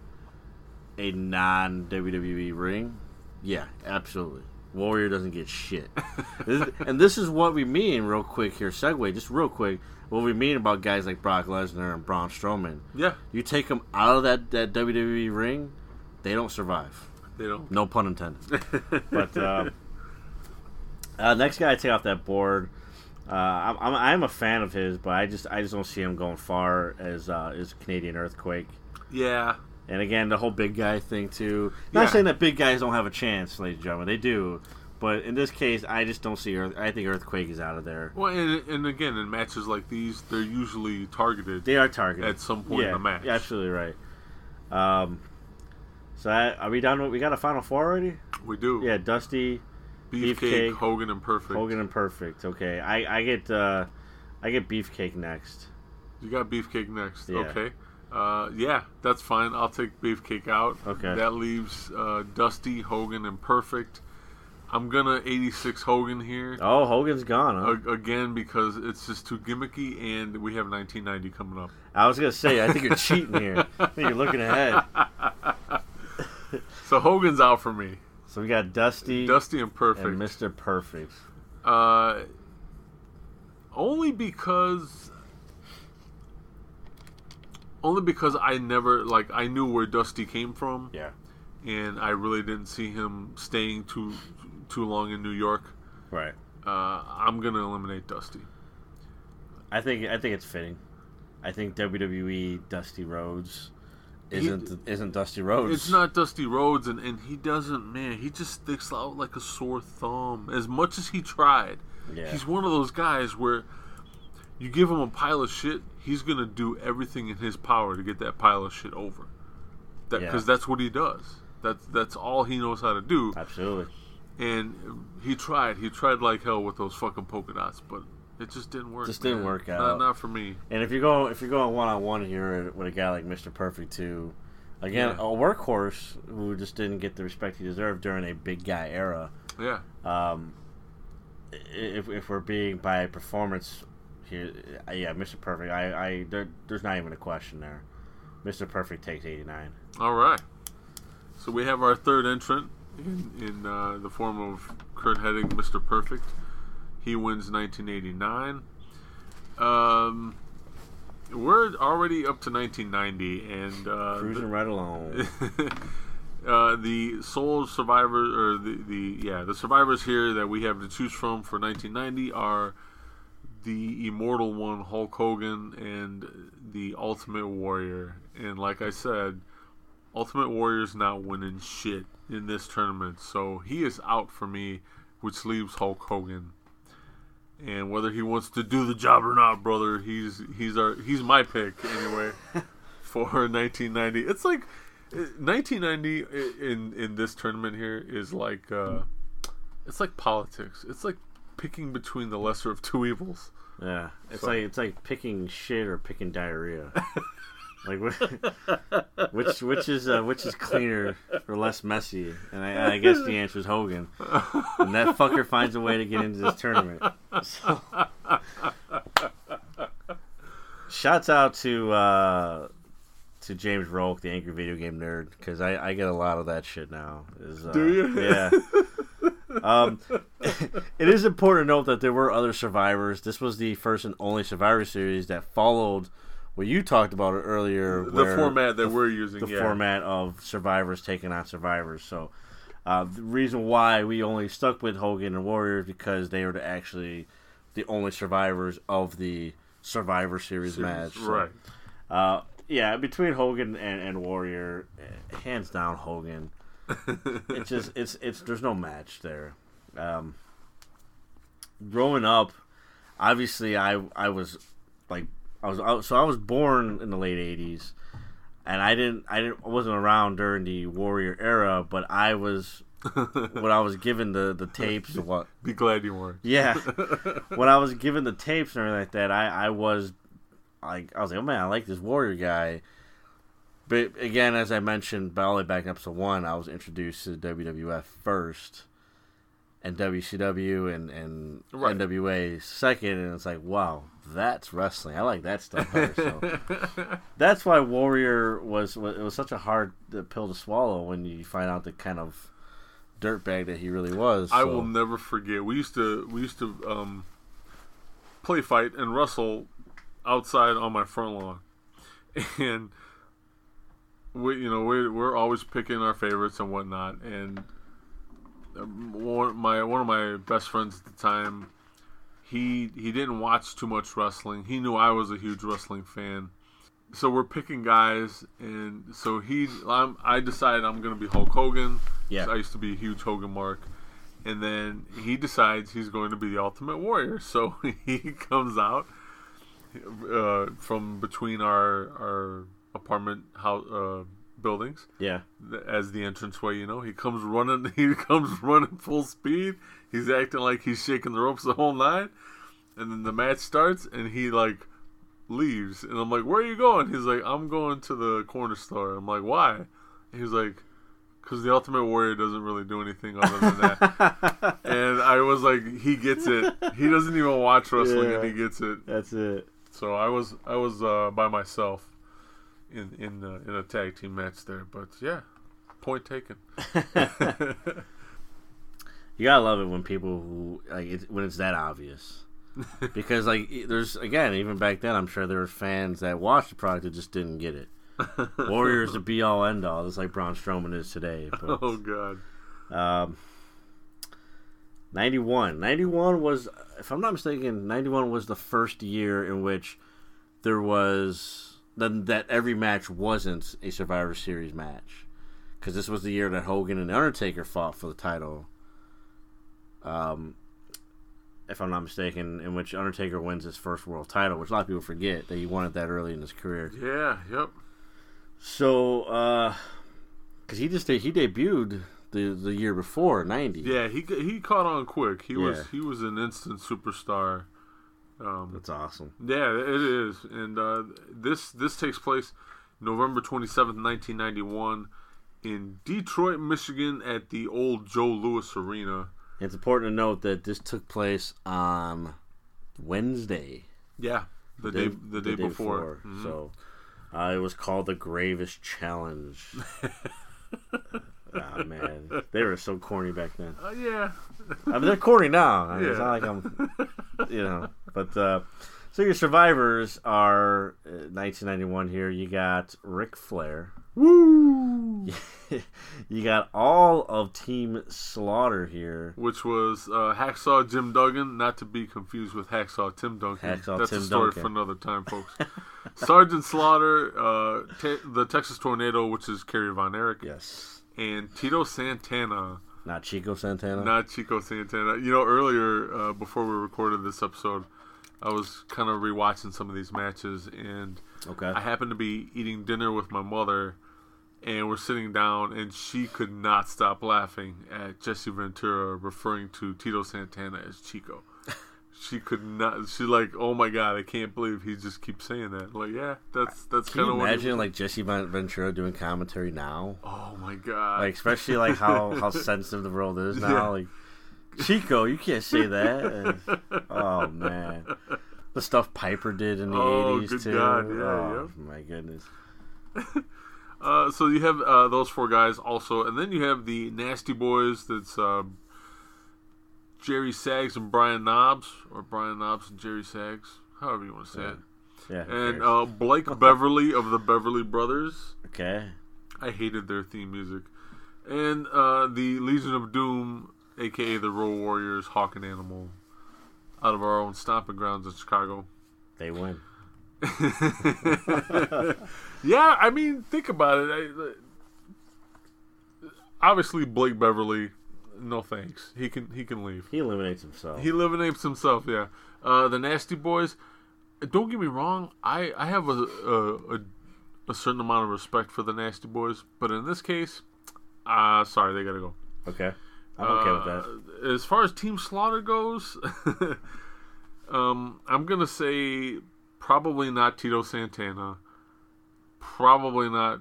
a non WWE ring, yeah, absolutely. Warrior doesn't get shit. [laughs] This- and this is what we mean, real quick here, segue, just real quick, what we mean about guys like Brock Lesnar and Braun Strowman. yeah, You take them out of that, that WWE ring, they don't survive. they don't. No pun intended. [laughs] but uh, uh, next guy I take off that board, uh, I'm, I'm, I'm a fan of his, but I just I just don't see him going far as uh, as Canadian Earthquake. yeah, And again, the whole big guy thing too. Not Yeah. saying that big guys don't have a chance, ladies and gentlemen, they do. But in this case, I just don't see Earth. I think Earthquake is out of there. Well, and, and again, in matches like these, they're usually targeted They are targeted at some point yeah, in the match. You're absolutely right. Um, so I, are we done? With, we got a final four already? We do. Yeah, Dusty, Beefcake, Beefcake, Hogan, and Perfect. Hogan, and Perfect. Okay, I, I get uh, I get Beefcake next. You got Beefcake next. Yeah. Okay. Uh, yeah, that's fine. I'll take Beefcake out. Okay. That leaves uh, Dusty, Hogan, and Perfect. I'm gonna 86 Hogan here Oh, Hogan's gone. Huh? A- again because it's just too gimmicky, and we have 1990 coming up. I was gonna say, I think you're cheating here. I think you're looking ahead. [laughs] So Hogan's out for me. So we got Dusty, Dusty and Perfect. and Mr. Perfect. Uh, only because, only because I never like I knew where Dusty came from, Yeah. and I really didn't see him staying too too long in New York. Right. Uh, I'm gonna eliminate Dusty. I think I think it's fitting. I think WWE Dusty Rhodes isn't isn't Dusty Rhodes. It's not Dusty Rhodes, and, and he doesn't. Man, he just sticks out like a sore thumb. As much as he tried, Yeah. he's one of those guys where you give him a pile of shit, he's gonna do everything in his power to get that pile of shit over. That Yeah. because that's what he does. That's that's all he knows how to do. Absolutely. And he tried. He tried like hell with those fucking polka dots, but It just didn't work. Just didn't man. work out. not for me. And if you go if you're going one on one here with a guy like Mr. Perfect too, again Yeah. a workhorse who just didn't get the respect he deserved during a big guy era. Yeah. Um, if if we're being by performance here, uh, yeah, Mr. Perfect. I I there, there's not even a question there. Mr. Perfect takes 89. All right. So we have our third entrant in, in uh, the form of Curt Hennig, Mr. Perfect. He wins 1989. Um, we're already up to 1990, and uh, Cruising right along. [laughs] uh, the sole survivors, or the, the yeah, the survivors here that we have to choose from for 1990 are the immortal one, Hulk Hogan, and the Ultimate Warrior. And like I said, Ultimate Warrior's not winning shit in this tournament, so he is out for me, which leaves Hulk Hogan. And whether he wants to do the job or not, brother, he's he's our he's my pick anyway [laughs] for 1990. It's like uh, 1990 in in this tournament here is like uh, it's like politics. It's like picking between the lesser of two evils. Yeah, it's So- like it's like picking shit or picking diarrhea. [laughs] like [laughs] which which is uh, which is cleaner or less messy? And I, and I guess the answer is Hogan. And that fucker finds a way to get into this tournament. So, shouts out to uh, to James Rolfe, the angry video game nerd, because I, I get a lot of that shit now. Is, uh, Do you? Yeah. Um, [laughs] it is important to note that there were other survivors. This was the first and only Survivor Series that followed what you talked about it earlier. The format that we're using, the yeah. format of survivors taking on survivors. So uh, the reason why we only stuck with Hogan and Warriors because they were the- actually the only survivors of the Survivor Series, match. So, right? Uh, yeah, between Hogan and, and Warrior, hands down Hogan. [laughs] it's just it's it's there's no match there. Um, growing up, obviously I I was like I was, I so I was born in the late '80s, and I didn't I didn't I wasn't around during the Warrior era, but I was [laughs] when I was given the the tapes what Be glad you weren't. yeah [laughs] when I was given the tapes and everything like that I I was like I was like oh man I like this Warrior guy. But again, as I mentioned, by all the way back in episode one, I was introduced to WWF first, and WCW and and Right. NWA second, and it's like, wow, that's wrestling. I like that stuff. better, so. [laughs] that's why Warrior was, was it was such a hard uh, pill to swallow when you find out the kind of dirtbag that he really was. I so. will never forget. We used to we used to um, play fight and wrestle outside on my front lawn, [laughs] and we you know we we're always picking our favorites and whatnot. And um, one my one of my best friends at the time, he he didn't watch too much wrestling. He knew I was a huge wrestling fan. So we're picking guys, and so he, I'm, I decided I'm gonna be Hulk Hogan. Yeah. I used to be a huge Hogan mark, and then he decides he's going to be the Ultimate Warrior. So [laughs] he comes out uh, from between our our apartment house uh, buildings yeah. as the entranceway. You know, he comes running. [laughs] He comes running full speed. He's acting like he's shaking the ropes the whole night, and then the match starts, and he like leaves, and I'm like, "Where are you going?" He's like, "I'm going to the corner store." I'm like, "Why?" He's like, "Cause the Ultimate Warrior doesn't really do anything other than that." [laughs] and I was like, "He gets it. He doesn't even watch wrestling, and he gets it." That's it. So I was I was uh, by myself in in uh, in a tag team match there, but yeah, point taken. [laughs] You gotta love it when people who like it's, when it's that obvious. [laughs] because like there's again even back then I'm sure there were fans that watched the product that just didn't get it. [laughs] Warriors the be all end all, just like Braun Strowman is today. But, [laughs] oh god. um, 91. 91 was, if I'm not mistaken, 91 was the first year in which there was then that every match wasn't a Survivor Series match. Because this was the year that Hogan and Undertaker fought for the title. Um, if I'm not mistaken, in which Undertaker wins his first world title, which a lot of people forget that he won it that early in his career. Yeah. Yep. So, uh, because he just he debuted the the year before '90. Yeah. He he caught on quick. He was he was an instant superstar Um, That's awesome. yeah, it is, and uh, this this takes place November twenty seventh, nineteen ninety one, in Detroit, Michigan, at the old Joe Louis Arena. It's important to note that this took place on Wednesday, Yeah, the day the, day, before. Mhm. So uh, it was called the Gravest Challenge. [laughs] Ah man, they were so corny back then. Uh, yeah, I mean, they're corny now. I mean, It's not like I'm, you know. But uh, so your survivors are uh, 1991. Here you got Ric Flair. woo. [laughs] you got all of Team Slaughter here. Which was uh, Hacksaw Jim Duggan, not to be confused with Hacksaw Tim Duncan. Hacksaw That's Tim a story Duncan. for another time, folks. [laughs] Sergeant Slaughter, uh, te- the Texas Tornado, which is Kerry Von Erich, Yes, and Tito Santana, not Chico Santana. not Chico Santana. You know, earlier uh, before we recorded this episode, I was kind of rewatching some of these matches, and okay. I happened to be eating dinner with my mother, and we're sitting down, and she could not stop laughing at Jesse Ventura referring to Tito Santana as Chico. [laughs] she could not. She's like, "Oh my god, I can't believe he just keeps saying that." Like, yeah, that's that's kind of imagine It, like Jesse Ventura doing commentary now? oh my god. Like especially like how how [laughs] sensitive the world is now. Yeah. Like Chico, you can't say that. Oh man, the stuff Piper did in the Oh, eighties good too. God, yeah, oh my goodness. [laughs] Uh, so you have uh, those four guys also, and then you have the Nasty Boys. That's uh, Jerry Sags and Brian Knobbs, or Brian Knobbs and Jerry Sags, however you want to say Yeah. it. Yeah. And uh, Blake [laughs] Beverly of the Beverly Brothers. okay. I hated their theme music. And uh, the Legion of Doom, aka the Road Warriors, Hawk and Animal, out of our own stomping grounds in Chicago. They win. [laughs] yeah, I mean, think about it. I, obviously, Blake Beverly, no thanks. He can he can leave. He eliminates himself. He eliminates himself. Yeah. Uh, the Nasty Boys. Don't get me wrong. I I have a a, a a certain amount of respect for the Nasty Boys, but in this case, uh sorry, they gotta go. okay. I'm okay with that. Uh, As far as Team Slaughter goes, [laughs] um, I'm gonna say probably not Tito Santana, probably not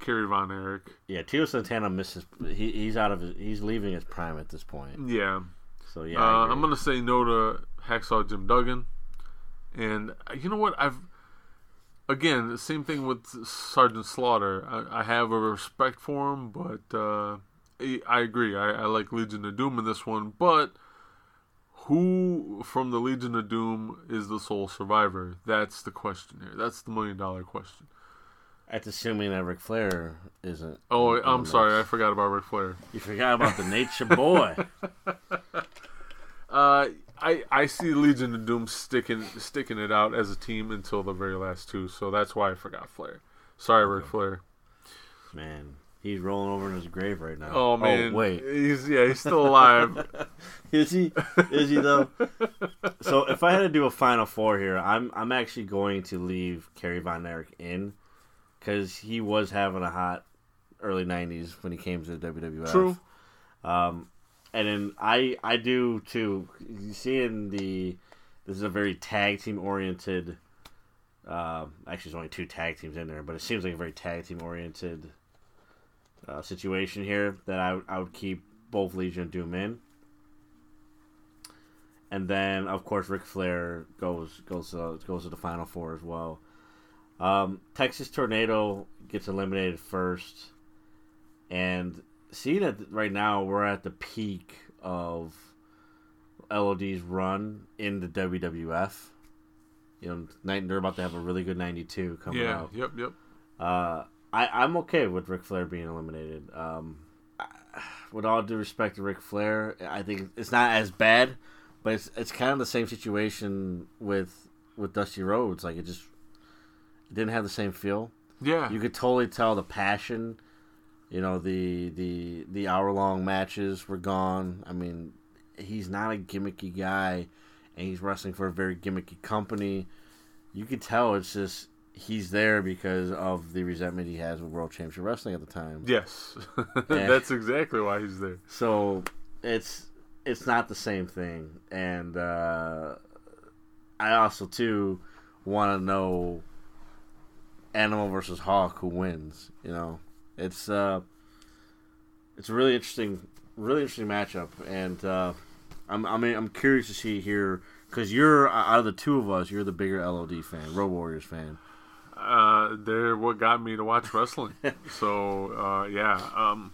Kerry Von Erich. Yeah, Tito Santana misses. He, he's out of his. He's leaving his prime at this point. Yeah, So yeah, uh. I'm gonna say no to Hacksaw Jim Duggan, and uh, you know what? I've again the same thing with Sergeant Slaughter. I, I have a respect for him, but uh, I, agree. I, I like Legion of Doom in this one, but who from the Legion of Doom is the sole survivor? That's the question here. That's the million dollar question. That's assuming that Ric Flair isn't. Oh, I'm sorry, I forgot about Ric Flair. You forgot about the Nature Boy. [laughs] Uh, I I see Legion of Doom sticking sticking it out as a team until the very last two, so that's why I forgot Flair. Sorry, Ric Flair. Man, he's rolling over in his grave right now. Oh man, wait, he's yeah, he's still alive. [laughs] is he? Is he though? [laughs] so if I had to do a final four here, I'm I'm actually going to leave Kerry Von Erich in because he was having a hot early '90s when he came to the WWF. True. Um, and then I I do too. You see in the this is a very tag team oriented. Um, actually, there's only two tag teams in there, but it seems like a very tag team oriented uh, situation here. That I would- I would keep both Legion of Doom in, and then of course Ric Flair goes goes to, goes to the final four as well. Um, Texas Tornado gets eliminated first, and seeing that right now we're at the peak of LOD's run in the WWF. You know, night- they're about to have a really good '92 coming yeah, out. yep, yep. Uh, I, I'm okay with Ric Flair being eliminated. Um, I, [sighs] with all due respect to Ric Flair, I think it's not as bad, but it's it's kind of the same situation with with Dusty Rhodes. Like it just it didn't have the same feel. Yeah, You could totally tell the passion. You know the the the hour long matches were gone. I mean, he's not a gimmicky guy, and he's wrestling for a very gimmicky company. You could tell it's just he's there because of the resentment he has with World Championship Wrestling at the time. yes, [laughs] that's exactly why he's there. So it's it's not the same thing, and uh, I also too want to know Animal versus Hawk who wins. You know, it's uh, it's a really interesting, really interesting matchup, and uh, I'm I mean I'm curious to see here because you're out of the two of us, you're the bigger LOD fan, Road Warriors fan. Uh, they're what got me to watch wrestling. [laughs] so uh, yeah, um,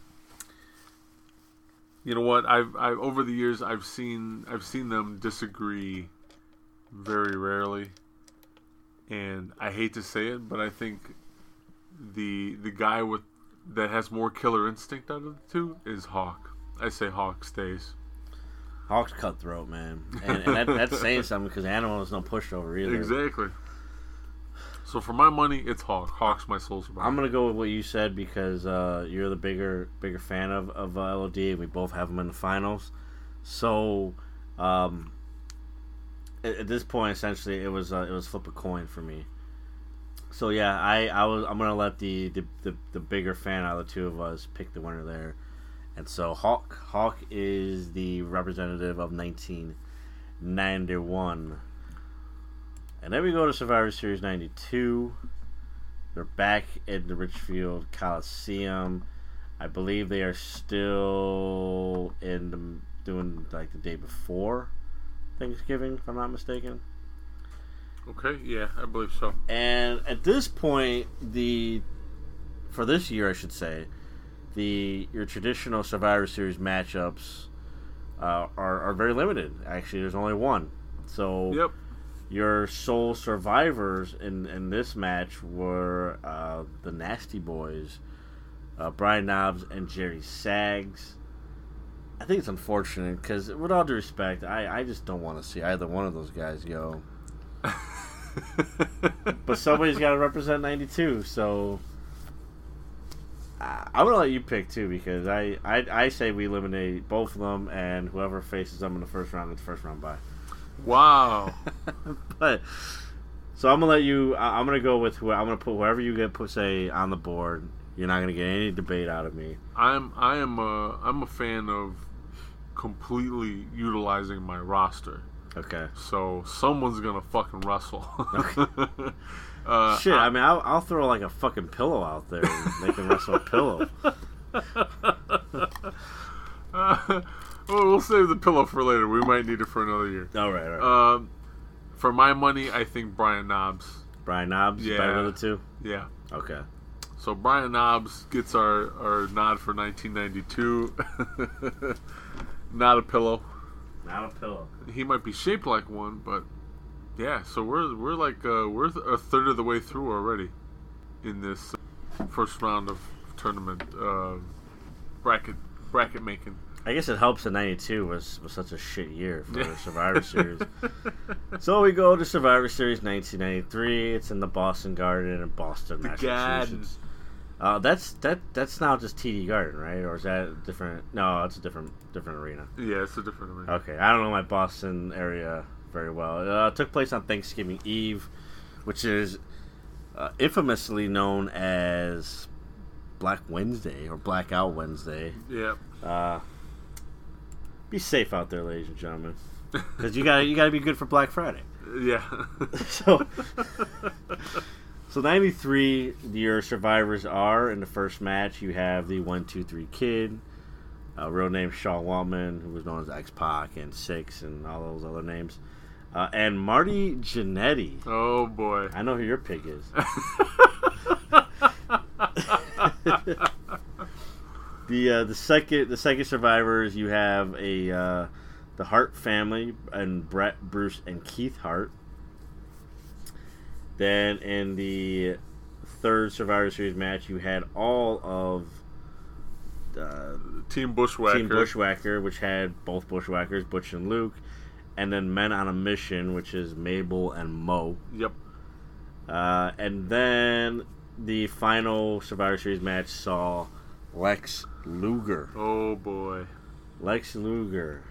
you know what? I've, I've over the years I've seen I've seen them disagree very rarely, and I hate to say it, but I think the the guy with that has more killer instinct out of the two is Hawk. I say Hawk stays. Hawk's cutthroat, man, and, and that, that's saying something because Animal is no pushover either. Exactly. So for my money, it's Hawk. Hawk's my sole survivor. I'm gonna go with what you said because uh, you're the bigger bigger fan of of uh, LOD, we both have them in the finals. So, um, at, at this point, essentially, it was uh, it was flip a coin for me. So yeah, I, I was I'm gonna let the, the, the, the bigger fan out of the two of us pick the winner there, and so Hawk Hawk is the representative of 1991. And then we go to Survivor Series 92. They're back in the Richfield Coliseum. I believe they are still in the, doing like the day before Thanksgiving, if I'm not mistaken. Okay, yeah, I believe so. And at this point, the for this year, I should say, the your traditional Survivor Series matchups uh, are are very limited. Actually, there's only one. So Yep. Your sole survivors in, in this match were uh, the Nasty Boys, uh, Brian Knobbs and Jerry Sags. I think it's unfortunate because, with all due respect, I, I just don't want to see either one of those guys go. [laughs] But somebody's got to represent 92, so. I- I'm going to let you pick too because I, I, I say we eliminate both of them and whoever faces them in the first round gets first round bye. Wow. [laughs] but so I'm gonna let you. I- I'm gonna go with who I'm gonna put whoever you get put say on the board. You're not gonna get any debate out of me. I'm I am a I'm a fan of completely utilizing my roster. Okay. So someone's gonna fucking wrestle. [laughs] uh, Shit. I mean, I'll, I'll throw like a fucking pillow out there and they can wrestle a pillow. uh, [laughs] well, we'll save the pillow for later. We might need it for another year. All right. All right. Um, for my money, I think Brian Knobbs. Brian Knobbs. yeah. Better of the two. Yeah. Okay. So Brian Knobbs gets our, our nod for 1992. [laughs] Not a pillow. Not a pillow. He might be shaped like one, but yeah. So we're we're like uh, we're a third of the way through already in this first round of tournament uh, bracket bracket making. I guess it helps that '92 was was such a shit year for Survivor Series. [laughs] So we go to Survivor Series 1993. It's in the Boston Garden in Boston, The Massachusetts. Uh, that's that. That's now just TD Garden, right? Or is that a different? No, it's a different different arena. Yeah, it's a different arena. Okay, I don't know my Boston area very well. Uh, it took place on Thanksgiving Eve, which is uh, infamously known as Black Wednesday or Blackout Wednesday. Yeah. Uh, be safe out there, ladies and gentlemen, [laughs] because you got to you got to be good for Black Friday. Yeah. [laughs] So, so ninety three, your survivors are in the first match. You have the one two three kid, uh, real name Sean Waltman, who was known as X Pac and Syxx and all those other names, uh, and Marty Jannetty. oh boy. I know who your pig is. [laughs] the uh, the second the second survivors you have a uh, the Hart family and Bret Bruce and Keith Hart. Then in the third Survivor Series match, you had all of uh, Team Bushwhacker. Team Bushwhacker, which had both Bushwhackers, Butch and Luke, and then Men on a Mission, which is Mabel and Mo. Yep. Uh, and then the final Survivor Series match saw Lex Luger. Oh boy. Lex Luger.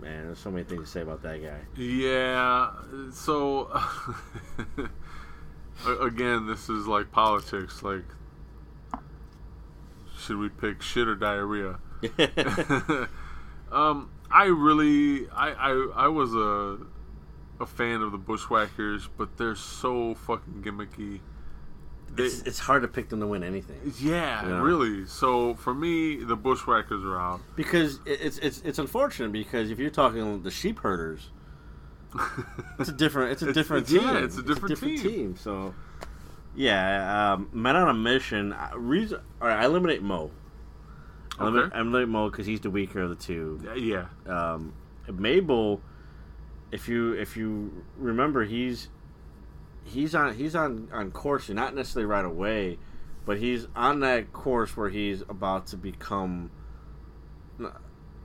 Man, there's so many things to say about that guy. Yeah. So [laughs] again, this is like politics. Like, should we pick shit or diarrhea? [laughs] [laughs] um, I really, I, I, I was a a fan of the Bushwhackers, but they're so fucking gimmicky. They, It's, it's hard to pick them to win anything yeah, Yeah. really. So for me, the Bushwhackers are out. because it's it's it's unfortunate because if you're talking the sheep herders, it's a different it's a [laughs] It's- different it's- team. yeah, it's a different team. So yeah, um, men on a mission. uh, Reason all right, I eliminate Mo. I eliminate, Okay. I eliminate Mo because he's the weaker of the two. Yeah, um, Mabel, if you if you remember, he's he's on he's on on course, not necessarily right away, but he's on that course where he's about to become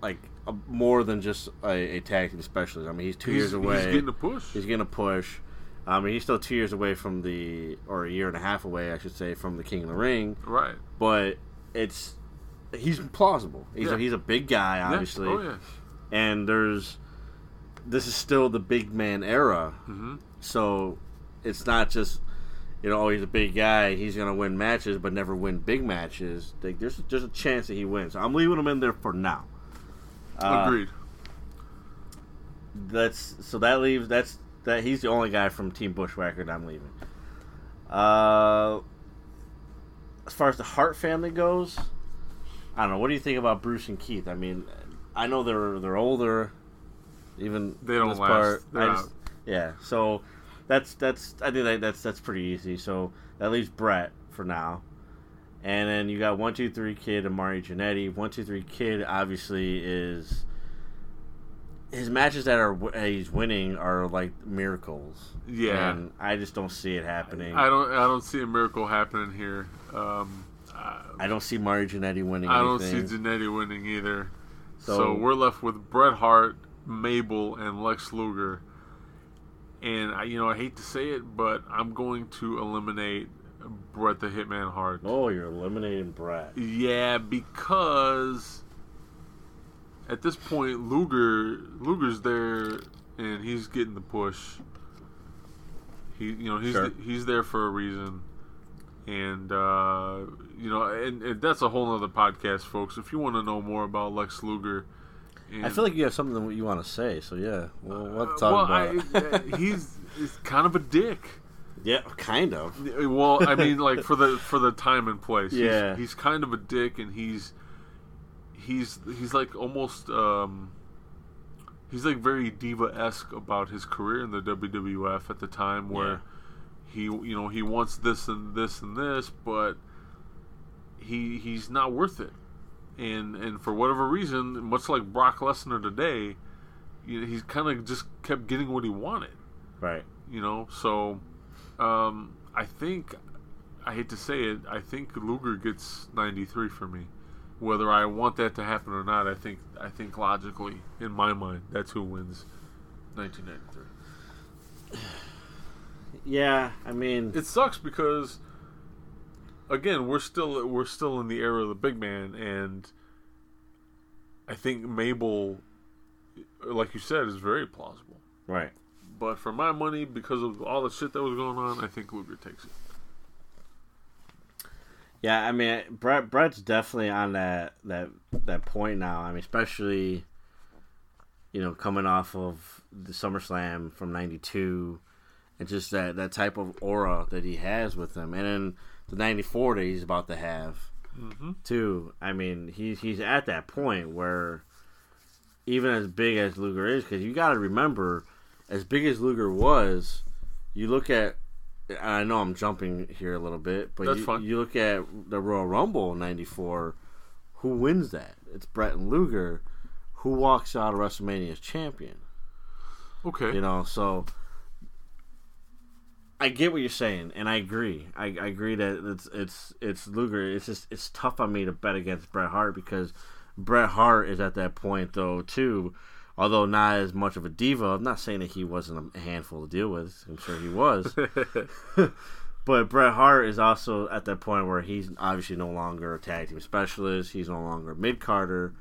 like a, more than just a, a tag team specialist. I mean, he's two he's, years away. He's getting a push. He's getting a push. I mean, he's still two years away from the, or a year and a half away, I should say, from the King of the Ring. right. But it's he's plausible. He's Yeah. a, he's a big guy, Yeah. obviously Oh yeah. and there's this is still the big man era hmm so it's not just you know oh he's a big guy he's gonna win matches but never win big matches. Like, there's there's a chance that he wins. So i'm leaving him in there for now. Uh, Agreed. that's so that leaves that's that he's the only guy from team bushwhacker that i'm leaving. Uh as far as the hart family goes i don't know. What do you think about bruce and keith? I mean i know they're they're older even They don't last. Out. just, yeah so that's that's i think that, that's that's pretty easy so that leaves Bret for now and then you got one two three kid and Marty Jannetty. One two three kid obviously is his matches that are he's winning are like miracles. Yeah. and I just don't see it happening. I don't. I don't see a miracle happening here. Um, I, I don't see Marty Jannetty winning. I don't see Jannetty winning either. So, So- we're left with Bret Hart, Mabel, and Lex Luger. And I, you know, I hate to say it, but I'm going to eliminate Bret the Hitman Hart. Oh, you're eliminating Bret. Yeah, because at this point, Luger Luger's there, and he's getting the push. He, you know, he's Sure. he's there for a reason, and uh, you know, and, and that's a whole other podcast, folks. If you want to know more about Lex Luger, and, I feel like you have something that you want to say. So yeah, we'll, we'll have to talk well, about. I, uh, he's, he's kind of a dick. yeah, kind of. Well, I mean, like for the [laughs] for the time and place. He's- Yeah. he's, kind of a dick, and he's he's he's like almost um, he's like very diva esque about his career in the WWF at the time, where Yeah. he you know he wants this and this and this, but he he's not worth it, and and for whatever reason, much like Brock Lesnar today, you know, he's kind of just kept getting what he wanted Right. you know. So, um, I think I hate to say it, I think Luger gets 93 for me. Whether I want that to happen or not, I think I think logically, in my mind, that's who wins 1993. [sighs] Yeah, I mean, It sucks because, again, we're still we're still in the era of the big man, and I think Mabel, like you said, is very plausible. right. But for my money, because of all the shit that was going on, I think Luger takes it. Yeah, I mean, Bret Bret's definitely on that that that point now. I mean, especially you know coming off of the SummerSlam from '92, and just that that type of aura that he has with him, and then the '94 that he's about to have Mm-hmm. too. I mean, he's he's at that point where even as big as Luger is, because you got to remember, as big as Luger was, you look at. I know I'm jumping here a little bit, but you, you look at the Royal Rumble '94. Who wins that? It's Bret and Luger. Who walks out of WrestleMania as champion? Okay. You know, so I get what you're saying, and I agree. I, I agree that it's it's it's Luger. It's just it's tough on me to bet against Bret Hart because Bret Hart is at that point though too. Although not as much of a diva, I'm not saying that he wasn't a handful to deal with. I'm sure he was. [laughs] [laughs] but Bret Hart is also at that point where he's obviously no longer a tag team specialist. He's no longer mid carder.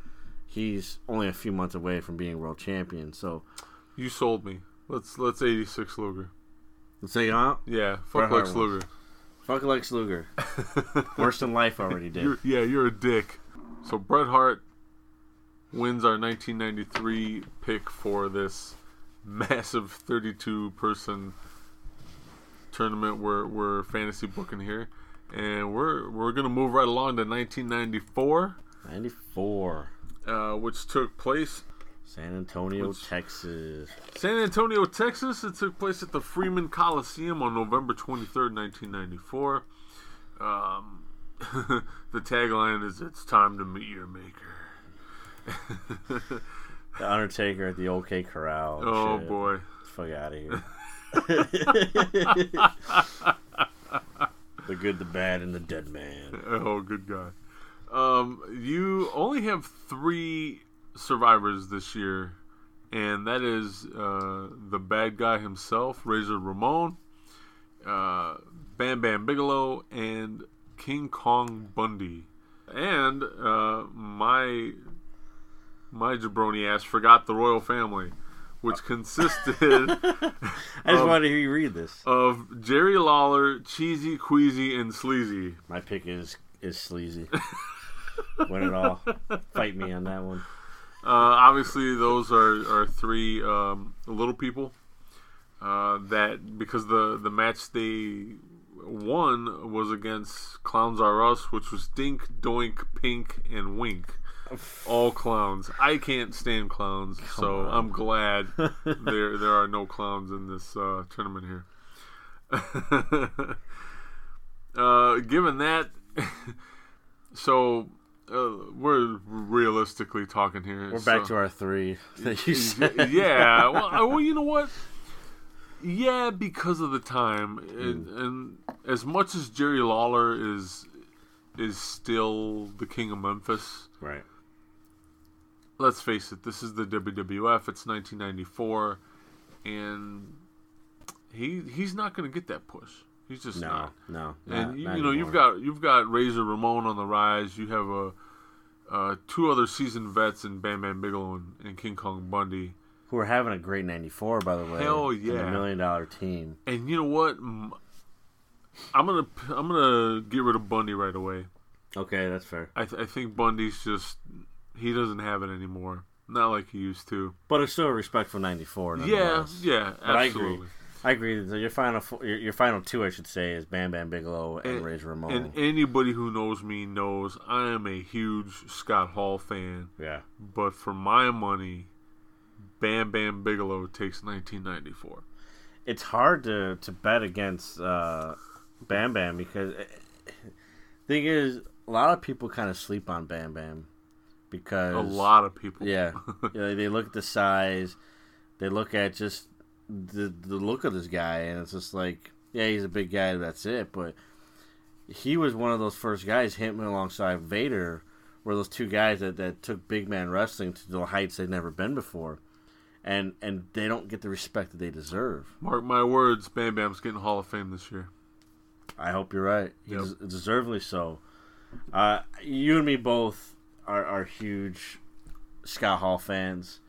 He's only a few months away from being world champion. So You sold me. Let's let's 86 Luger. Say, huh? Yeah, fuck Lex. Luger. Fuck Lex Luger. [laughs] Worse than life already did. You're, yeah, you're a dick. So Bret Hart wins our 1993 pick for this massive 32 person tournament we're, we're fantasy booking here. And we're we're gonna move right along to 1994, 94. uh, which took place San Antonio, Which- Texas. San Antonio, Texas. It took place at the Freeman Coliseum on November 23rd, 1994. Um, [laughs] the tagline is "It's time to meet your maker." [laughs] The Undertaker at the OK Corral. oh shit. boy. Fuck out of here. [laughs] the good, the bad, and the dead man. Oh, good guy. Um, you only have three survivors this year, and that is uh, the bad guy himself, Razor Ramon, uh, Bam Bam Bigelow, and King Kong Bundy. And uh, my my jabroni ass forgot the royal family, which consisted [laughs] I just Um, wanted to hear you read this. of Jerry Lawler, Cheesy, Queasy, and Sleazy. My pick is is sleazy. [laughs] Win it all. Fight me on that one. Uh, obviously, those are, are three um, little people uh, that because the the match they won was against Clowns R Us, which was Dink, Doink, Pink, and Wink. All clowns. I can't stand clowns, so on. I'm glad [laughs] there there are no clowns in this uh, tournament here. [laughs] uh, given that, [laughs] so uh, we're realistically talking here. We're back so- to our three that you said. yeah. [laughs] Well, I- well, you know what? Yeah, because of the time, and, and as much as Jerry Lawler is is still the king of Memphis, Right. let's face it, this is the WWF. It's 1994, and he he's not going to get that push. He's just No, not. no. And not- you, not you know you've got you've got Razor Ramon on the rise. You have a uh, two other seasoned vets in Bam Bam Bigelow and, and King Kong Bundy. who are having a great '94, by the way. Hell yeah. a million dollar team. And you know what? I'm gonna I'm gonna get rid of Bundy right away. Okay, that's fair. I, th- I think Bundy's just he doesn't have it anymore. Not like he used to. But it's still a respectful '94. Yeah, yeah, But I agree. absolutely. I agree. So your final, fo- your, your final two, I should say, is Bam Bam Bigelow and, And- Razor Ramon. And anybody who knows me knows I am a huge Scott Hall fan. yeah, But for my money, Bam Bam Bigelow takes 1994. it's hard to to bet against uh, Bam Bam because eh, thing is, a lot of people kind of sleep on Bam Bam because A lot of people. Yeah, [laughs] yeah they look at the size, they look at just the the look of this guy, and it's just like, yeah, he's a big guy. That's it. But he was one of those first guys, him alongside Vader, were those two guys that, that took big man wrestling to the heights they'd never been before, and and they don't get the respect that they deserve. Mark my words, Bam Bam's getting Hall of Fame this year. I hope you're right. Yep. des- deservedly so. Uh, you and me both are, are huge Scott Hall fans.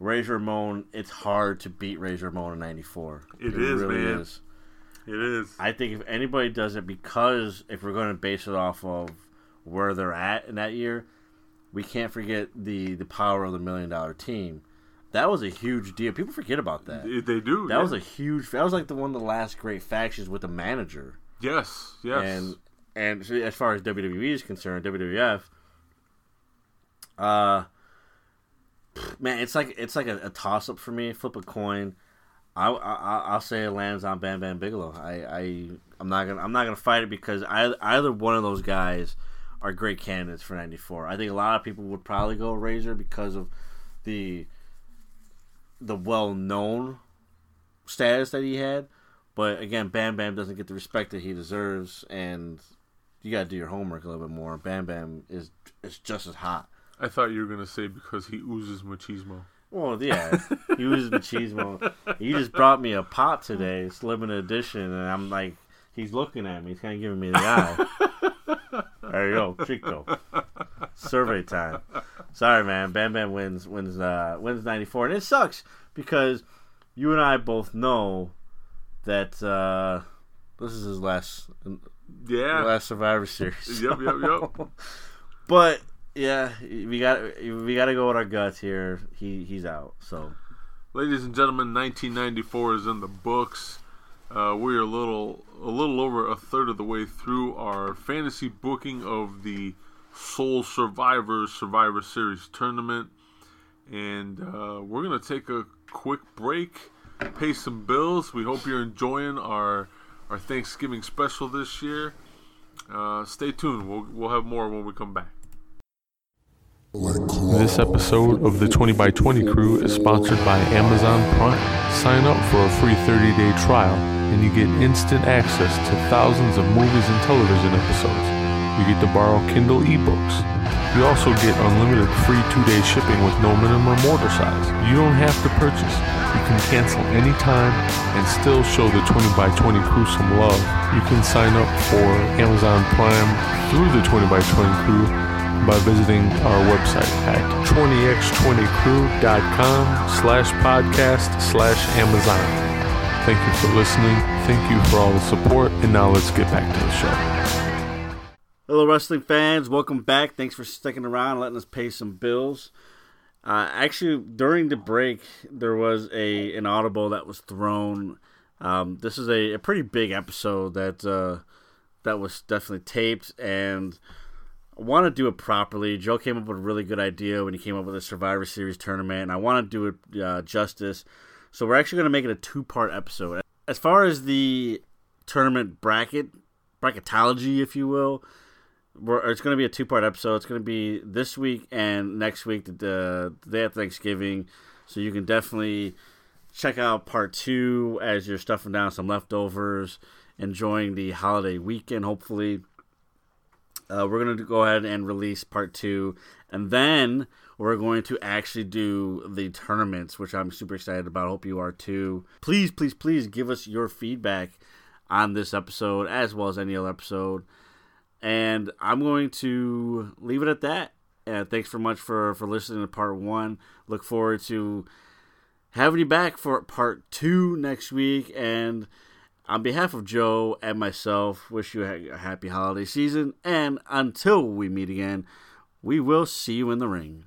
Razor Ramon, it's hard to beat Razor Ramon in '94. It is, man. Is. It is. I think if anybody does it, because if we're going to base it off of where they're at in that year, we can't forget the the power of the million dollar team. That was a huge deal. People forget about that. They- They do. That yeah. was a huge. That was like the one of the last great factions with the manager. yes, yes. And and as far as WWE is concerned, WWF, uh, man, it's like it's like a, a toss up for me. Flip a coin. I, I I'll say it lands on Bam Bam Bigelow. I I I'm not gonna I'm not gonna fight it because I, either one of those guys are great candidates for '94. I think a lot of people would probably go Razor because of the the well known status that he had. But again, Bam Bam doesn't get the respect that he deserves, and you got to do your homework a little bit more. Bam Bam is is just as hot. I thought you were gonna say because he oozes machismo. Well, yeah, he was machismo. He just brought me a pot today, it's limited edition, and I'm like, he's looking at me, he's kind of giving me the eye. there you go, Chico. Survey time. Sorry, man. Bam Bam wins wins uh, wins '94, and it sucks because you and I both know that uh, this is his last Yeah. last Survivor Series. Yep, yep, yep. [laughs] but yeah, we got we got to go with our guts here. He he's out. So Ladies and gentlemen, 1994 is in the books. Uh, we're a little a little over a third of the way through our fantasy booking of the Sole Survivors Survivor Series tournament, and uh, we're gonna take a quick break, pay some bills. We hope you're enjoying our our Thanksgiving special this year. Uh, stay tuned. We'll we'll have more when we come back. This episode of the 20 by 20 crew is sponsored by Amazon Prime. Sign up for a free 30 day trial and you get instant access to thousands of movies and television episodes. You get to borrow Kindle ebooks. You also get unlimited free two day shipping with no minimum order size. You don't have to purchase. You can cancel anytime and still show the 20 by 20 crew some love. You can sign up for Amazon Prime through the 20 by 20 crew by visiting our website at 20x20crew.com slash podcast slash Amazon. Thank you for listening. Thank you for all the support. And now let's get back to the show. Hello, wrestling fans. Welcome back. Thanks for sticking around letting us pay some bills. Uh, actually, during the break, there was a an audible that was thrown. Um, this is a, a pretty big episode that uh, that was definitely taped, and want to do it properly. Joe came up with a really good idea when he came up with a Survivor Series tournament, and I want to do it uh, justice. So we're actually going to make it a two part episode. As far as the tournament bracket, bracketology, if you will, it's going to be a two part episode. It's going to be this week and next week, the, the day of Thanksgiving. So you can definitely check out part two as you're stuffing down some leftovers, enjoying the holiday weekend, hopefully. Uh, we're going to go ahead and release part two. And then we're going to actually do the tournaments, which I'm super excited about. Hope you are too. Please, please, please give us your feedback on this episode as well as any other episode. And I'm going to leave it at that. And thanks very much for, for listening to part one. Look forward to having you back for part two next week. And on behalf of Joe and myself, wish you a happy holiday season. And until we meet again, we will see you in the ring.